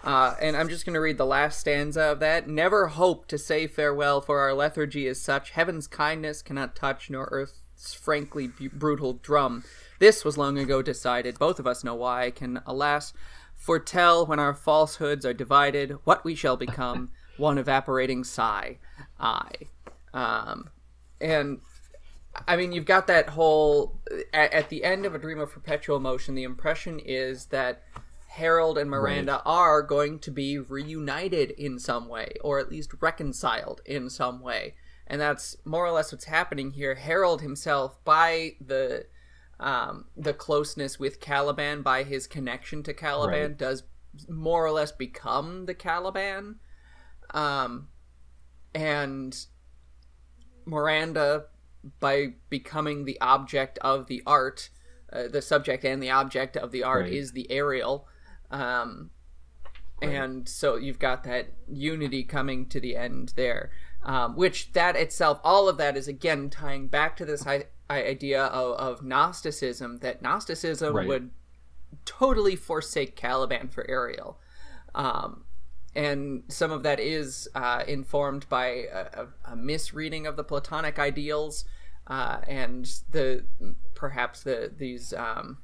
Uh, and I'm just going to read the last stanza of that. Never hope to say farewell, for our lethargy is such. Heaven's kindness cannot touch, nor earth's frankly bu- brutal drum. This was long ago decided. Both of us know why. Can, alas, foretell when our falsehoods are divided what we shall become. one evaporating sigh. I. Um, and I mean, you've got that whole at, at the end of a dream of perpetual motion. The impression is that Harold and Miranda are going to be reunited in some way, or at least reconciled in some way, and that's more or less what's happening here. Harold himself, by the um, the closeness with Caliban, by his connection to Caliban, Right. does more or less become the Caliban. Um, and Miranda, by becoming the object of the art, uh, the subject and the object of the art Right. is the Ariel. Um. And so you've got that unity coming to the end there, um, which that itself, all of that is again tying back to this I- idea of, of Gnosticism that Gnosticism Right. would totally forsake Caliban for Ariel. Um, and some of that is uh, informed by a, a, misreading of the Platonic ideals uh, and the perhaps the these um,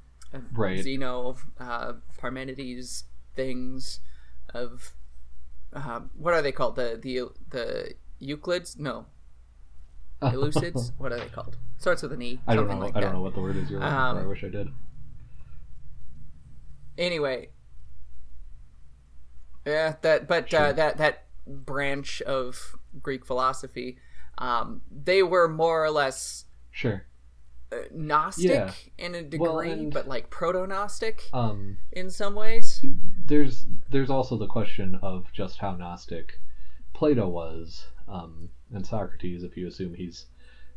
Right. Zeno uh, Parmenides things of uh, what are they called? The the the Euclids? No. Elucids what are they called? Starts with an E I don't know. like I that. don't know what the word is. You're looking Um, for. I wish I did. anyway. Yeah that but uh, that that branch of greek philosophy um, they were more or less Sure. Gnostic Yeah. in a degree Well, and- but like proto-gnostic Um, in some ways there's there's also the question of just how Gnostic Plato was, um, and Socrates, if you assume he's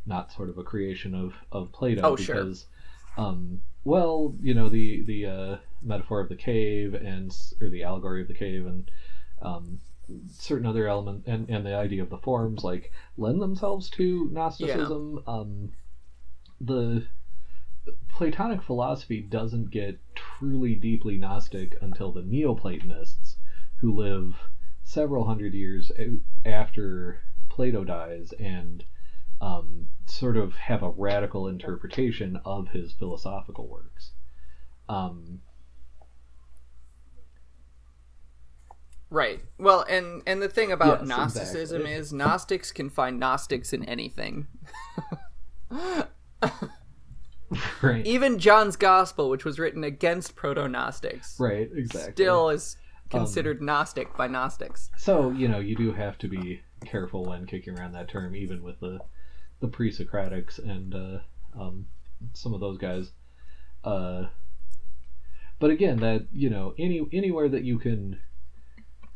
not sort of a creation of, of Plato, Oh, sure. because, um, well, you know, the the uh, metaphor of the cave and or the allegory of the cave and um, certain other element and, and the idea of the forms like lend themselves to Gnosticism. Um, the Platonic philosophy doesn't get truly deeply Gnostic until the Neoplatonists, who live several hundred years after Plato dies and um, sort of have a radical interpretation of his philosophical works. Um, Right. Well, and and the thing about Yes, Gnosticism exactly. is Gnostics can find Gnostics in anything. right. Even John's Gospel, which was written against proto-Gnostics, Right, exactly. still is Um, considered Gnostic by Gnostics. So you know you do have to be careful when kicking around that term, even with the the pre-Socratics and uh, um, some of those guys. Uh, but again, that you know any anywhere that you can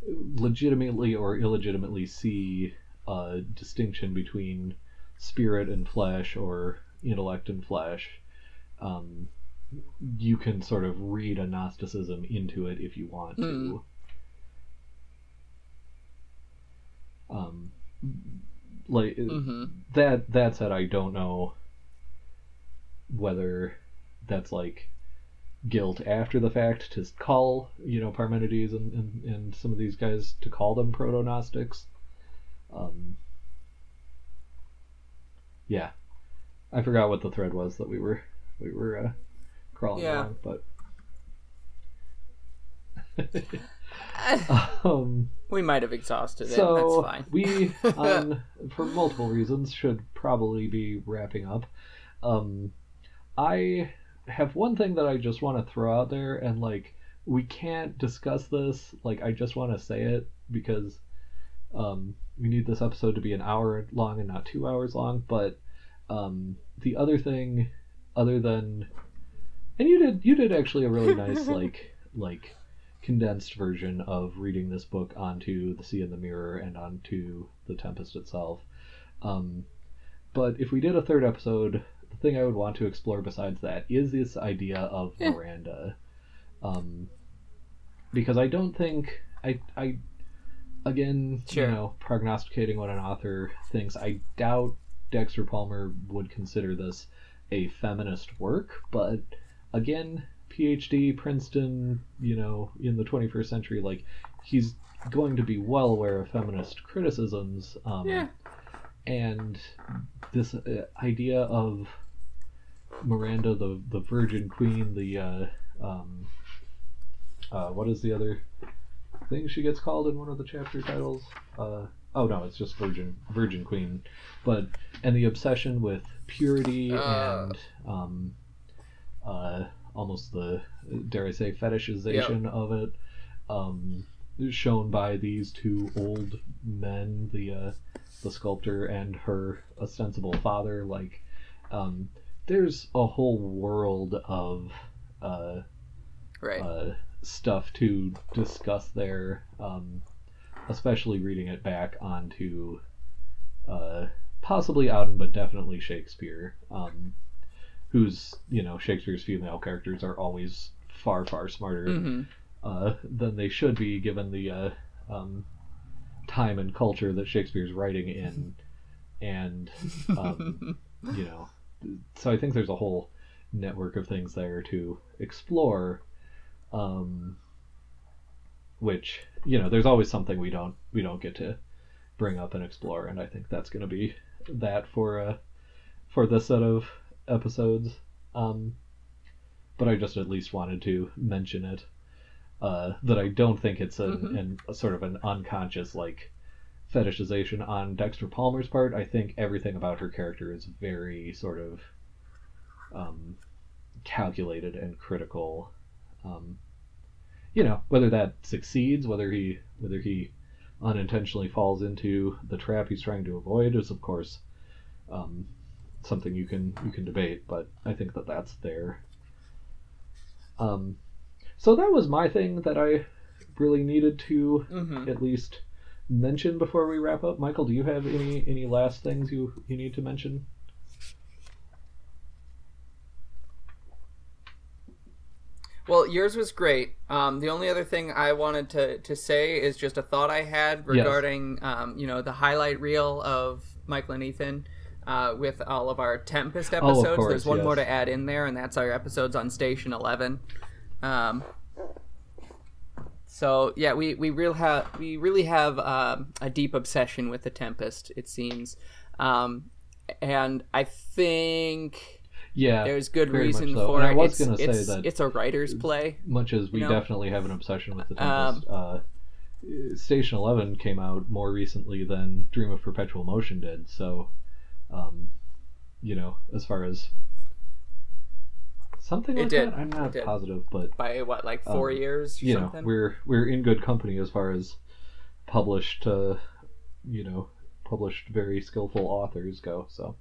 legitimately or illegitimately see a distinction between spirit and flesh or intellect and flesh, um, you can sort of read a Gnosticism into it if you want to. Um, like hmm that. That said, I don't know whether that's like guilt after the fact to call you know Parmenides and, and, and some of these guys to call them proto Gnostics. Um, yeah, I forgot what the thread was that we were we were uh, crawling Yeah. along, but. um, We might have exhausted it. so That's fine. we, um, for multiple reasons, should probably be wrapping up. Um, I have one thing that I just want to throw out there, and like we can't discuss this. Like I just want to say it because um, we need this episode to be an hour long and not two hours long. But um, the other thing, other than, and you did you did actually a really nice like like condensed version of reading this book onto the sea in the mirror and onto the tempest itself um, but if we did a third episode the thing i would want to explore besides that is this idea of Yeah. miranda um, because i don't think i i again Sure. you know prognosticating what an author thinks i doubt dexter palmer would consider this a feminist work but again phd princeton you know in the 21st century like he's going to be well aware of feminist criticisms um, Yeah. and this uh, idea of miranda the the virgin queen the uh, um, uh, what is the other thing she gets called in one of the chapter titles uh, oh no it's just virgin virgin queen but and the obsession with purity Uh. and um, uh, almost the dare I say fetishization of it, um, shown by these two old men, the uh, the sculptor and her ostensible father. Like, um, there's a whole world of uh, Right. uh, stuff to discuss there, um, especially reading it back onto uh, possibly Auden, but definitely Shakespeare, um, whose you know Shakespeare's female characters are always far far smarter hmm uh, than they should be given the uh, um, time and culture that Shakespeare's writing in, and um, you know so I think there's a whole network of things there to explore. Um, which you know, there's always something we don't we don't get to bring up and explore, and I think that's going to be that for uh for this set of episodes. Um, but I just at least wanted to mention it. Uh, that I don't think it's a, Mhm. an, a sort of an unconscious like fetishization on Dexter Palmer's part. I think everything about her character is very sort of um, calculated and critical. Um, you know, whether that succeeds, whether he whether he unintentionally falls into the trap he's trying to avoid is of course um, something you can you can debate, but I think that that's there. Um, so that was my thing that I really needed to hmm at least mention before we wrap up. Michael, do you have any any last things you you need to mention? Well, yours was great. Um, the only other thing I wanted to, to say is just a thought I had regarding, um, you know, the highlight reel of Michael and Ethan uh, with all of our Tempest of episodes. course, There's one yes. more to add in there, and that's our episodes on Station Eleven. Um, so yeah, we we real have we really have um, a deep obsession with the Tempest. It seems, um, and I think Yeah, there's good reason so. for And I it. was it's, gonna say that- it's a writer's play. much as we you know? definitely have an obsession with the Um, uh, Station Eleven came out more recently than Dream of Perpetual Motion did, so um, you know, as far as something It like did. that, I'm not positive, but by what like four Um, years or you know, we're we're in good company as far as published, uh, you know, published very skillful authors go. So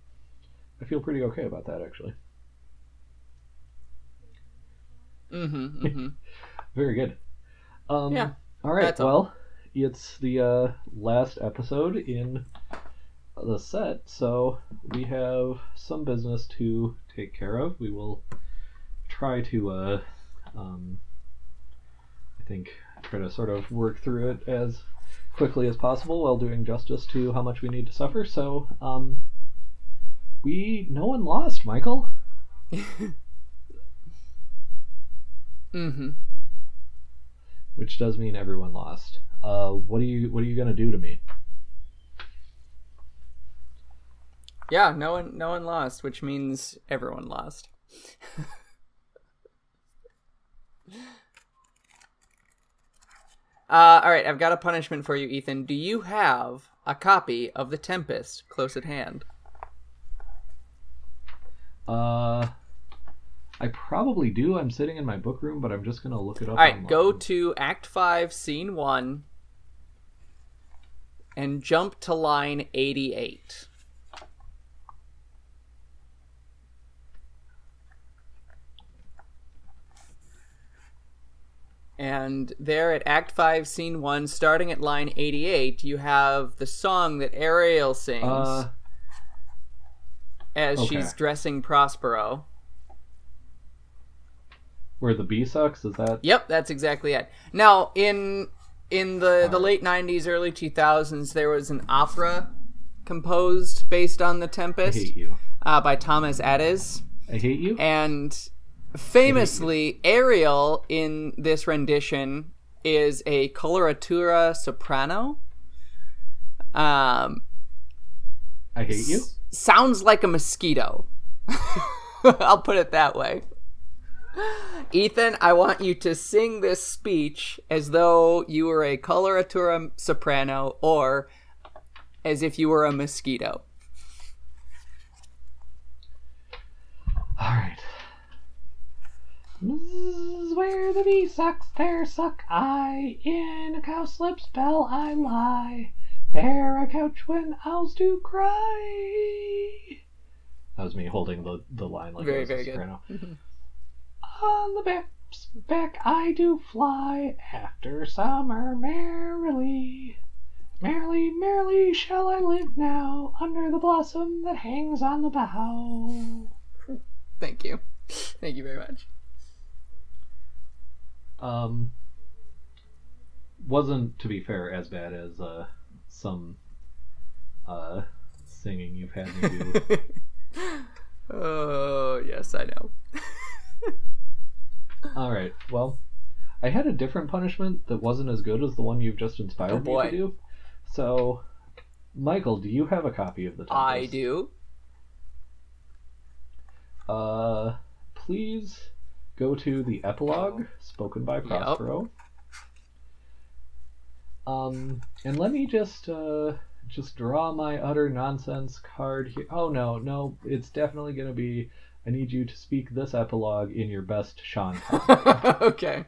I feel pretty okay about that actually. Mm-hmm, mm-hmm. Very good. Um, Yeah, All right. all. well, it's the uh, last episode in the set, so we have some business to take care of. We will try to, uh, um, I think, try to sort of work through it as quickly as possible while doing justice to how much we need to suffer. So, um, we no one lost, Michael. mm-hmm. which does mean everyone lost. Uh, what are you What are you gonna do to me? yeah no one no one lost which means everyone lost uh, all right i've got a punishment for you ethan do you have a copy of the tempest close at hand Uh, I probably do. I'm sitting in my book room, but I'm just gonna look it up. all right online. go to act 5 scene 1 and jump to line 88 And there at Act 5, Scene 1, starting at line 88, you have the song that Ariel sings Uh, as okay. she's dressing Prospero. Where the bee sucks? Is that? Yep, that's exactly it. Now, in in the, the late 90s, early 2000s, there was an opera composed based on The I Tempest hate you. uh, by Thomas Adès. I hate you. And famously, Ariel in this rendition is a coloratura soprano. Um, I hate you. s- sounds like a mosquito. I'll put it that way. Ethan, I want you to sing this speech as though you were a coloratura soprano or as if you were a mosquito. All right. Bzzz, Where the bee sucks, there suck I. In a cowslip's bell I lie. There I couch when owls do cry. That was me holding the, the line like Very, a very good. soprano. On the back's back I do fly after summer merrily. Merrily, merrily shall I live now under the blossom that hangs on the bough. Thank you. Thank you very much. Um, wasn't to be fair as bad as uh some uh singing you've had me do Oh yes, I know. All right. Well, I had a different punishment that wasn't as good as the one you've just inspired Oh, me boy. to do. So, Michael, do you have a copy of the Tempest? I do. Uh, please go to the epilogue spoken by Yep. Prospero. Um, and let me just uh just draw my utter nonsense card here. Oh no, no, it's definitely gonna be. I need you to speak this epilogue in your best Sean. Connery. okay.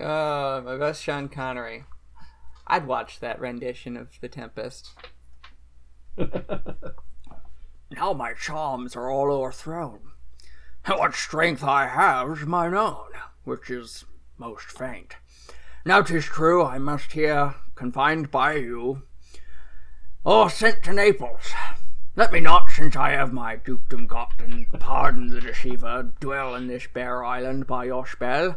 Uh, my best Sean Connery. I'd watch that rendition of The Tempest. Now my charms are all o'erthrown. And what strength I have is mine own, which is most faint. Now 'tis true I must here, confined by you, or sent to Naples. Let me not, since I have my dukedom got, and pardon the deceiver, dwell in this bare island by your spell,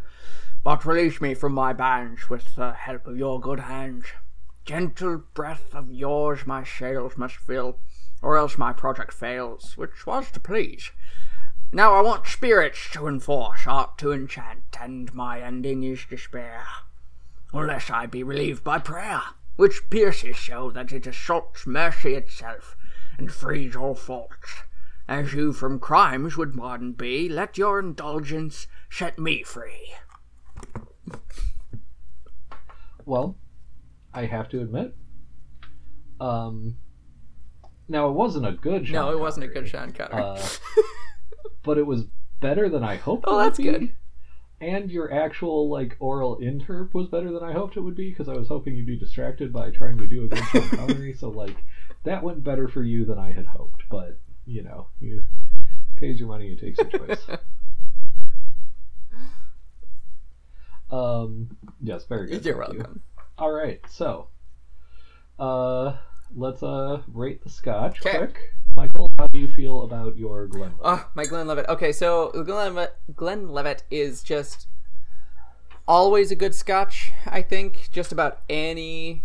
but release me from my bands with the help of your good hands. Gentle breath of yours my sails must fill, or else my project fails, which was to please. Now I want spirits to enforce, art to enchant, and my ending is despair. Unless I be relieved by prayer, which pierces so that it assaults mercy itself, and frees all faults. As you from crimes would pardon be, let your indulgence set me free. well, I have to admit. Um, now it wasn't a good. Sean no, it wasn't a good Sean Connery. Uh, but it was better than I hoped. Oh, it would that's be. good. And your actual like oral interp was better than I hoped it would be because I was hoping you'd be distracted by trying to do a good Sean Connery. So like that went better for you than I had hoped. But you know, you pays your money, you take your choice. um, yes, very good. You're thank you. welcome. All right, so uh, let's uh rate the scotch 'Kay. quick. Michael, how do you feel about your Glenlivet? Oh, my Glenlivet. Okay, so the Glenlivet, Glenlivet is just always a good scotch, I think. Just about any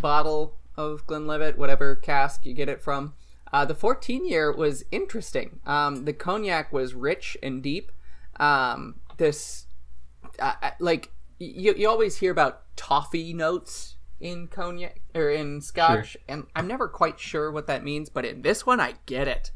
bottle of Glenlivet, whatever cask you get it from. Uh, the 14 year was interesting. Um, the cognac was rich and deep. Um, this, uh, uh, like, you, you always hear about toffee notes in cognac or in scotch, and I'm never quite sure what that means, but in this one, I get it.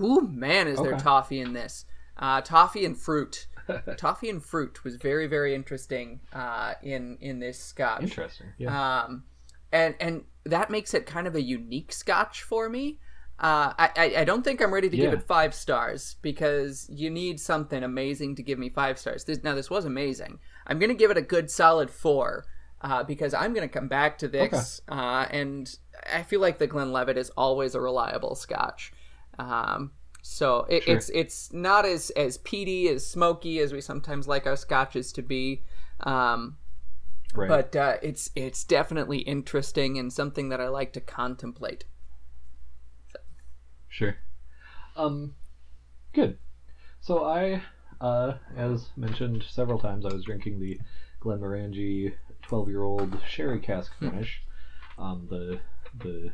Ooh, man, is there toffee in this? Uh, toffee and fruit. toffee and fruit was very, very interesting uh, in in this scotch. Interesting. Yeah. Um, and and that makes it kind of a unique scotch for me. Uh, I, I don't think I'm ready to give it five stars because you need something amazing to give me five stars. This, now this was amazing. I'm gonna give it a good solid four uh, because I'm gonna come back to this uh, and I feel like the Glenlivet is always a reliable scotch. Um, so it, Sure. it's it's not as as peaty as smoky as we sometimes like our scotches to be. Um, right. but uh, it's it's definitely interesting and something that I like to contemplate. Sure. Um, good. So I, uh, as mentioned several times, I was drinking the Glenmorangie 12-year-old sherry cask finish. Um, the the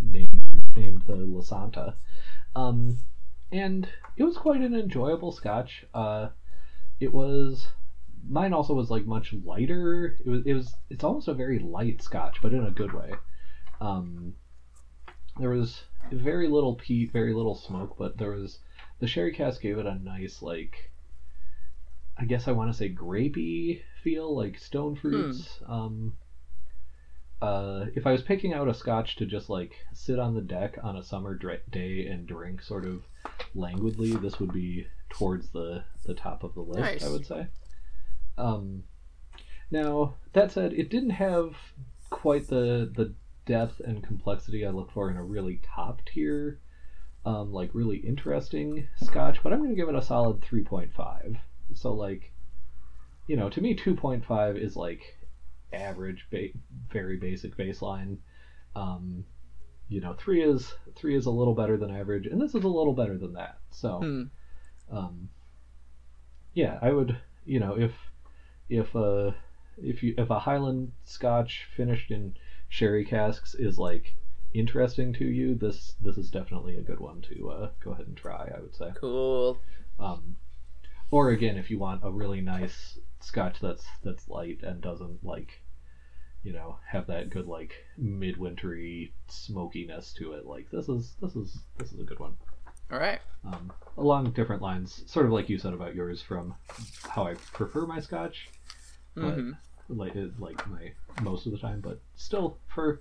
name named the Lasanta. Um, and it was quite an enjoyable scotch. Uh, it was mine also was like much lighter. It was it was it's almost a very light scotch, but in a good way. Um, there was very little peat, very little smoke, but there was the sherry cask gave it a nice like I guess I want to say grapey feel, like stone fruits. Um, uh, if I was picking out a scotch to just like sit on the deck on a summer dra- day and drink sort of languidly, this would be towards the the top of the list. Nice. I would say. Um, now that said, it didn't have quite the the depth and complexity I look for in a really top tier, um, like really interesting scotch. But I'm going to give it a solid 3.5. So like, you know, to me 2.5 is like average, ba- very basic baseline. Um, you know, three is three is a little better than average, and this is a little better than that. So, Hmm. um, yeah, I would, you know, if if uh if you if a Highland Scotch finished in sherry casks is like interesting to you, this this is definitely a good one to uh, go ahead and try. I would say. Cool. Um, or again, if you want a really nice Scotch that's that's light and doesn't like, you know, have that good like midwintery smokiness to it, like this is this is this is a good one. All right. Um, along different lines, sort of like you said about yours, from how I prefer my Scotch, but Mhm. like like my most of the time, but still for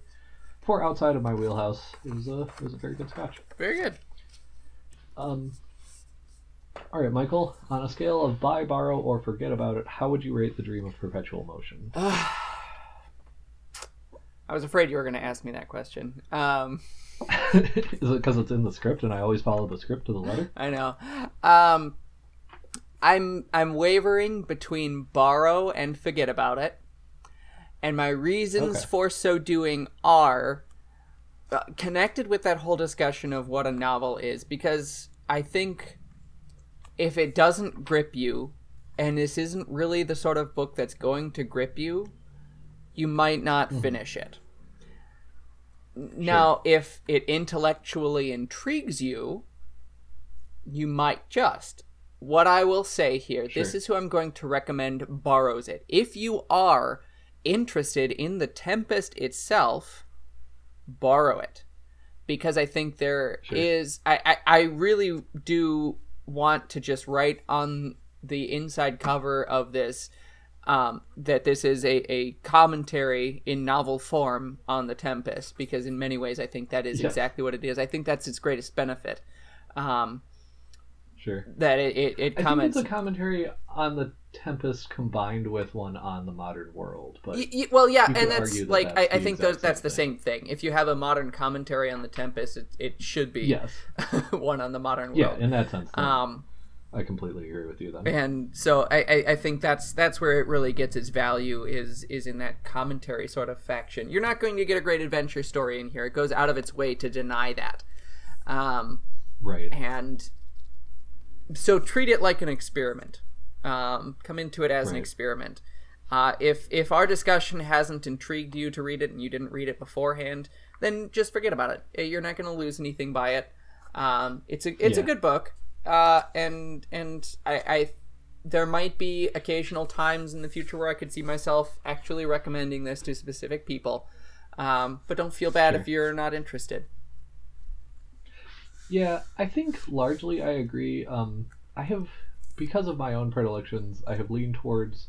for outside of my wheelhouse, it was a it was a very good Scotch. Very good. Um, all right, Michael. On a scale of buy, borrow, or forget about it, how would you rate the Dream of Perpetual Motion? I was afraid you were going to ask me that question. Um, Is it because it's in the script and I always follow the script to the letter? I know. Um, I'm I'm wavering between borrow and forget about it, and my reasons Okay. for so doing are uh, connected with that whole discussion of what a novel is. Because I think if it doesn't grip you, and this isn't really the sort of book that's going to grip you, you might not finish it. Now, if it intellectually intrigues you, you might just. What I will say here, this is who I'm going to recommend borrows it. If you are interested in the Tempest itself, borrow it. Because I think there is, Sure. I, I, I really do want to just write on the inside cover of this um, that this is a, a commentary in novel form on the Tempest, because in many ways I think that is Yes. exactly what it is. I think that's its greatest benefit. Um, Sure. that it, it, it I comments. think it's a commentary on the Tempest combined with one on the modern world, but Y- y- well, yeah, and that's that like that's I, I think those, that's same the same thing. If you have a modern commentary on the Tempest, it, it should be yes, one on the modern yeah, world. Yeah, in that sense, then, um, I completely agree with you. Then, and so I, I, I think that's that's where it really gets its value is is in that commentary sort of faction. You're not going to get a great adventure story in here. It goes out of its way to deny that. Um, right? and so treat it like an experiment. Um, come into it as an experiment. Uh, if if our discussion hasn't intrigued you to read it and you didn't read it beforehand, then just forget about it. Uh, You're not going to lose anything by it. Um, it's a it's a good book, uh, and and I, I there might be occasional times in the future where I could see myself actually recommending this to specific people. Um, but don't feel bad Sure. if you're not interested. Yeah, I think largely I agree. Um, I have, because of my own predilections, I have leaned towards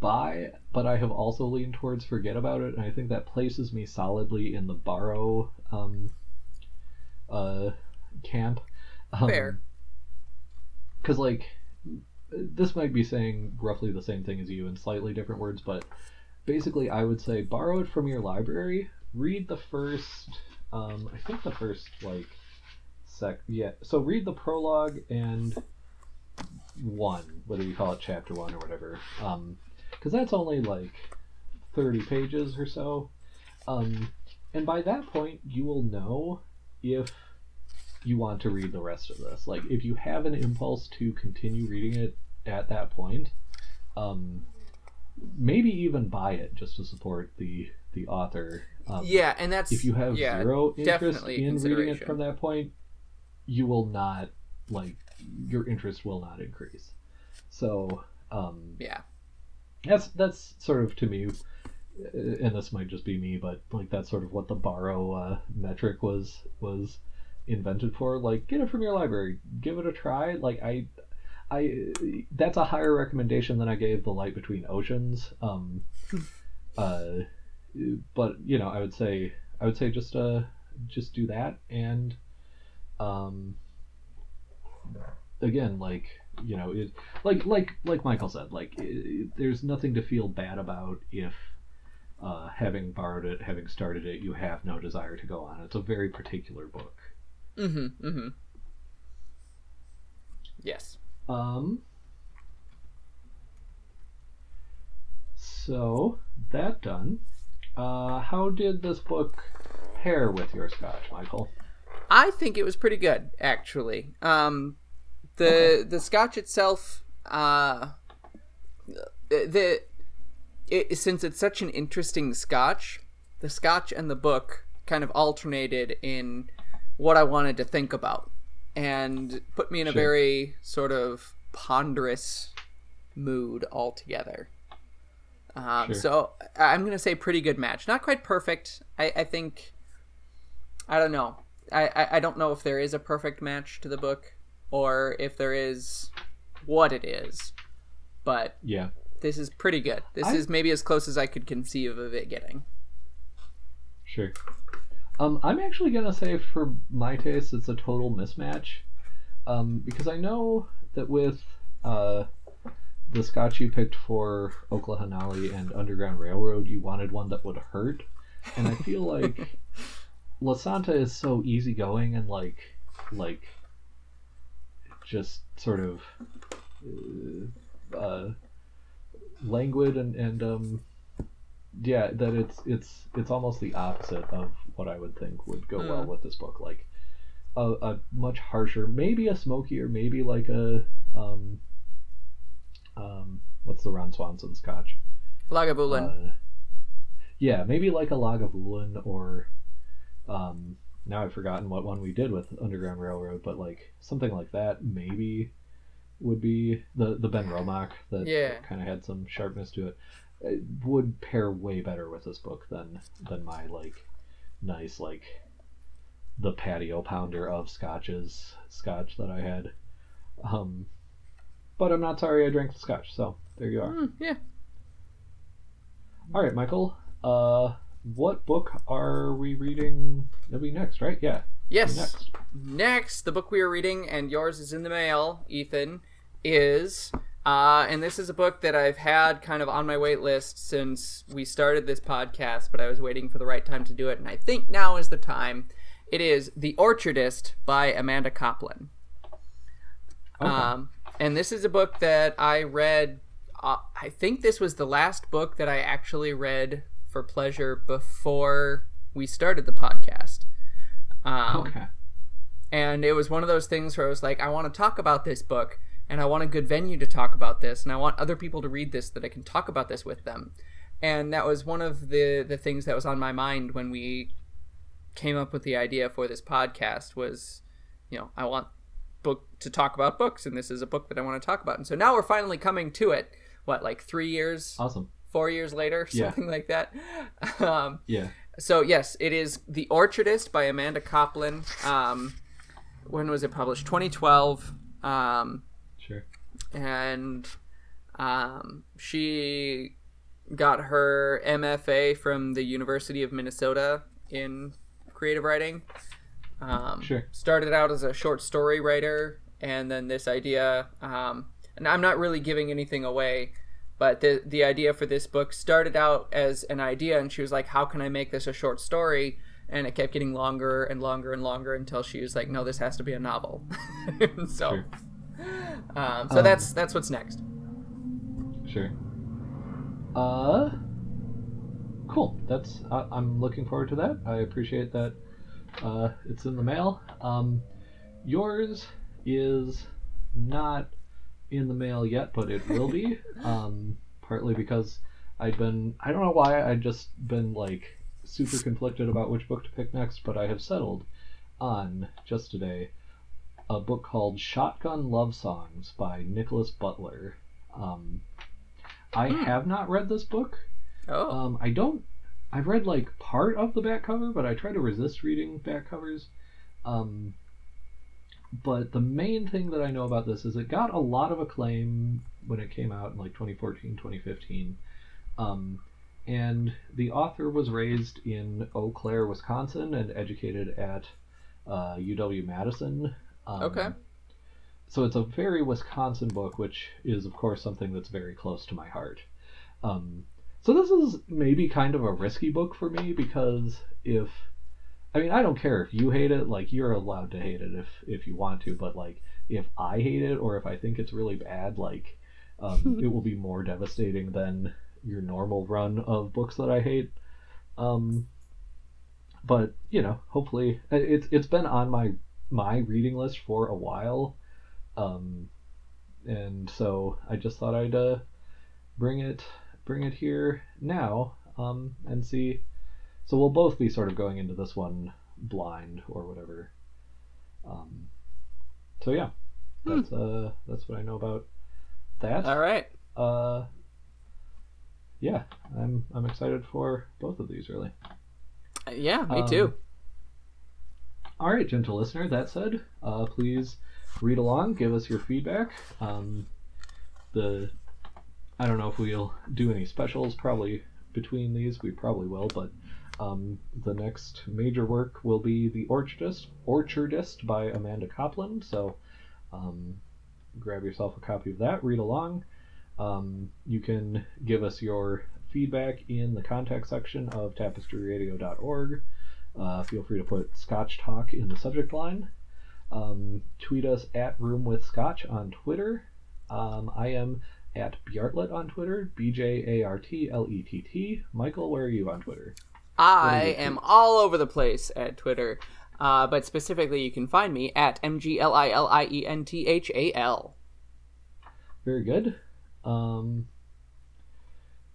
buy, but I have also leaned towards forget about it, and I think that places me solidly in the borrow um, uh, camp. Um, Fair. Because, like, this might be saying roughly the same thing as you in slightly different words, but basically, I would say borrow it from your library, read the first, um, I think the first, like, sec, yeah, so read the prologue and one, whether you call it chapter one or whatever, um, because that's only like 30 pages or so. Um, and by that point, you will know if you want to read the rest of this. Like, if you have an impulse to continue reading it at that point, um, maybe even buy it just to support the the author. Um, Yeah, and that's If you have yeah, zero interest in reading it from that point, you will not like your interest will not increase. So, um, yeah. that's that's sort of to me, uh, and this might just be me, but like that's sort of what the borrow uh, metric was was invented for. Like, get it from your library, give it a try. Like I, I that's a higher recommendation than I gave the Light Between Oceans. Um, uh, but you know, I would say I would say just uh just do that and um again like you know it like like like michael said like i there's nothing to feel bad about if uh, having borrowed it having started it you have no desire to go on it's a very particular book Mm-hmm. Mm-hmm. Yes. um so that done uh, how did this book pair with your scotch michael I think it was pretty good, actually. Um, the the scotch itself, uh, the it, since it's such an interesting scotch, the scotch and the book kind of alternated in what I wanted to think about and put me in a Sure. very sort of ponderous mood altogether. Um, Sure. So I'm going to say pretty good match. Not quite perfect. I, I think. I don't know. I, I, I don't know if there is a perfect match to the book or if there is what it is. But Yeah. this is pretty good. This I- is maybe as close as I could conceive of it getting. Sure. Um, I'm actually gonna say for my taste, it's a total mismatch, um, because I know that with uh, the scotch you picked for Oklahoma and Underground Railroad, you wanted one that would hurt, and I feel like Lasanta is so easygoing and like like just sort of uh, uh, languid and and um yeah that it's it's it's almost the opposite of what i would think would go well Hmm. with this book like a, a much harsher maybe a smokier maybe like a um um what's the ron swanson scotch Lagavulin. uh, yeah maybe like a lagavulin or um now i've forgotten what one we did with underground railroad but like something like that maybe would be the the Benromach that Yeah. kind of had some sharpness to it it would pair way better with this book than than my like nice like the patio pounder of scotches scotch that i had um but i'm not sorry i drank the scotch so there you are Mm, yeah. all right, Michael. Uh, what book are we reading? It'll be next, right? Yeah. Yes. Next. Next, the book we are reading, and yours is in the mail, Ethan, is. Uh, and this is a book that I've had kind of on my wait list since we started this podcast, but I was waiting for the right time to do it, and I think now is the time. It is The Orchardist by Amanda Coplin. Okay. Um, and this is a book that I read. Uh, I think this was the last book that I actually read for pleasure before we started the podcast. Um, okay. and it was one of those things where I was like, I want to talk about this book, and I want a good venue to talk about this, and I want other people to read this that I can talk about this with them. And that was one of the the things that was on my mind when we came up with the idea for this podcast was, you know, I want book to talk about books, and this is a book that I want to talk about. And so now we're finally coming to it. What, like three years, Awesome. Four years later, Yeah. something like that. Um, Yeah. so yes, it is The Orchardist by Amanda Coplin. Um, when was it published? 2012. Um, Sure. and um, she got her MFA from the University of Minnesota in creative writing. Um, Sure. Started out as a short story writer, and then this idea. Um, and I'm not really giving anything away, but the the idea for this book started out as an idea, and she was like, "How can I make this a short story?" And it kept getting longer and longer and longer until she was like, "No, this has to be a novel." so, Sure. um, so Um, that's that's what's next. Sure. Uh. Cool. That's. I I'm looking forward to that. I appreciate that. Uh, it's in the mail. Um, yours is not in the mail yet, but it will be. um, partly because I've been. I don't know why I've just been like super conflicted about which book to pick next, but I have settled on just today a book called Shotgun Love Songs by Nickolas Butler. Um, I Hmm. have not read this book. Oh, Um, I don't. I've read like part of the back cover, but I try to resist reading back covers. Um, but the main thing that I know about this is it got a lot of acclaim when it came out in like 2014, 2015. Um, and the author was raised in Eau Claire, Wisconsin, and educated at uh, UW Madison. Um, Okay. So it's a very Wisconsin book, which is, of course, something that's very close to my heart. Um, so this is maybe kind of a risky book for me because if I mean I don't care if you hate it, like you're allowed to hate it if if you want to, but like if I hate it or if I think it's really bad, like um, it will be more devastating than your normal run of books that I hate. Um, but you know, hopefully it's it's been on my my reading list for a while, um, and so I just thought I'd uh, bring it bring it here now um, and see so we'll both be sort of going into this one blind or whatever. Um, so yeah, that's uh that's what I know about that. All right. Uh, yeah, I'm I'm excited for both of these really. Yeah, me Um, too. All right, gentle listener. That said, uh, please read along, give us your feedback. Um, the I don't know if we'll do any specials. Probably between these, we probably will. But um, the next major work will be the Orchardist, Orchardist by Amanda Coplin. So um, grab yourself a copy of that. Read along. Um, you can give us your feedback in the contact section of tapestryradio.org. Uh, feel free to put Scotch Talk in the subject line. Um, tweet us at Room with Scotch on Twitter. Um, I am at Bjartlett on Twitter, B J A R T L E T T. Michael, where are you on Twitter? I am all over the place at Twitter, uh, but specifically, you can find me at M G L I L I E N T H A L. Very good. Um,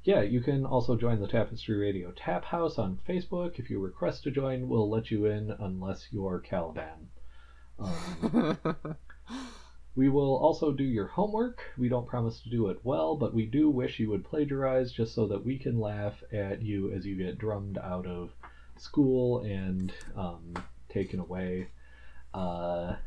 yeah, you can also join the Tapestry Radio Tap House on Facebook. If you request to join, we'll let you in unless you're Caliban. Um, We will also do your homework. We don't promise to do it well, but we do wish you would plagiarize just so that we can laugh at you as you get drummed out of school and um, taken away. Uh,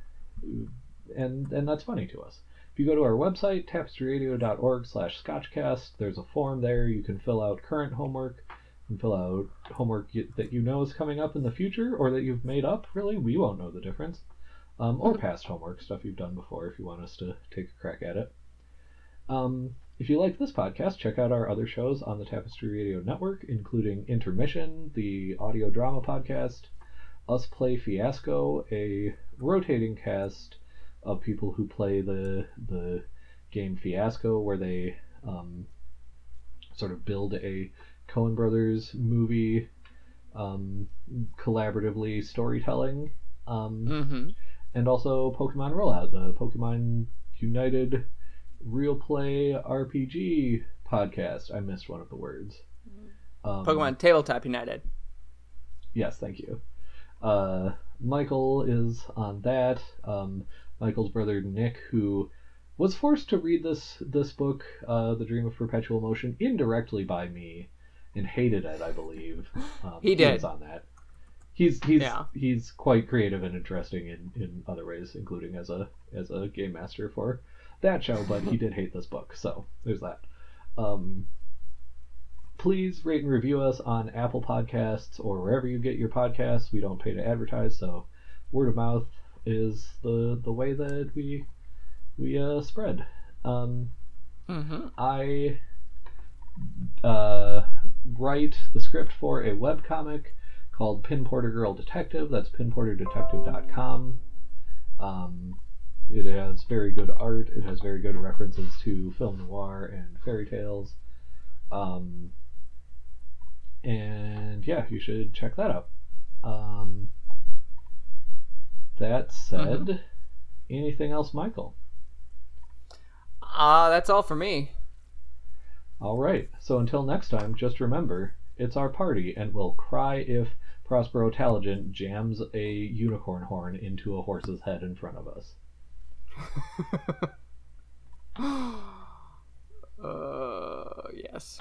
and and that's funny to us. If you go to our website, tapestryradio.org slash scotchcast, there's a form there. You can fill out current homework. and fill out homework that you know is coming up in the future or that you've made up, really. We won't know the difference um, or past homework stuff you've done before if you want us to take a crack at it. Um, if you like this podcast, check out our other shows on the Tapestry Radio Network, including Intermission, the audio drama podcast, Us Play Fiasco, a rotating cast of people who play the the game Fiasco, where they um, sort of build a Coen Brothers movie um, collaboratively storytelling. Um, mm-hmm. And also Pokemon Rollout, the Pokemon United Real Play RPG podcast. I missed one of the words. Um, Pokemon Tabletop United. Yes, thank you. Uh, Michael is on that. Um, Michael's brother Nick, who was forced to read this this book, uh, The Dream of Perpetual Motion, indirectly by me, and hated it. I believe um, He did. was on that. He's he's Yeah. he's quite creative and interesting in, in other ways, including as a as a game master for that show. But he did hate this book, so there's that. Um, please rate and review us on Apple Podcasts or wherever you get your podcasts. We don't pay to advertise, so word of mouth is the the way that we we uh, spread. Um, Mm-hmm. I uh, write the script for a webcomic called Pin Porter Girl Detective. That's pinporterdetective.com. Um, it has very good art. It has very good references to film noir and fairy tales. Um, and yeah, you should check that out. Um, that said, anything else, Michael? Uh, that's all for me. All right. So until next time, just remember, it's our party, and we'll cry if Prospero Taligent jams a unicorn horn into a horse's head in front of us. Uh, yes.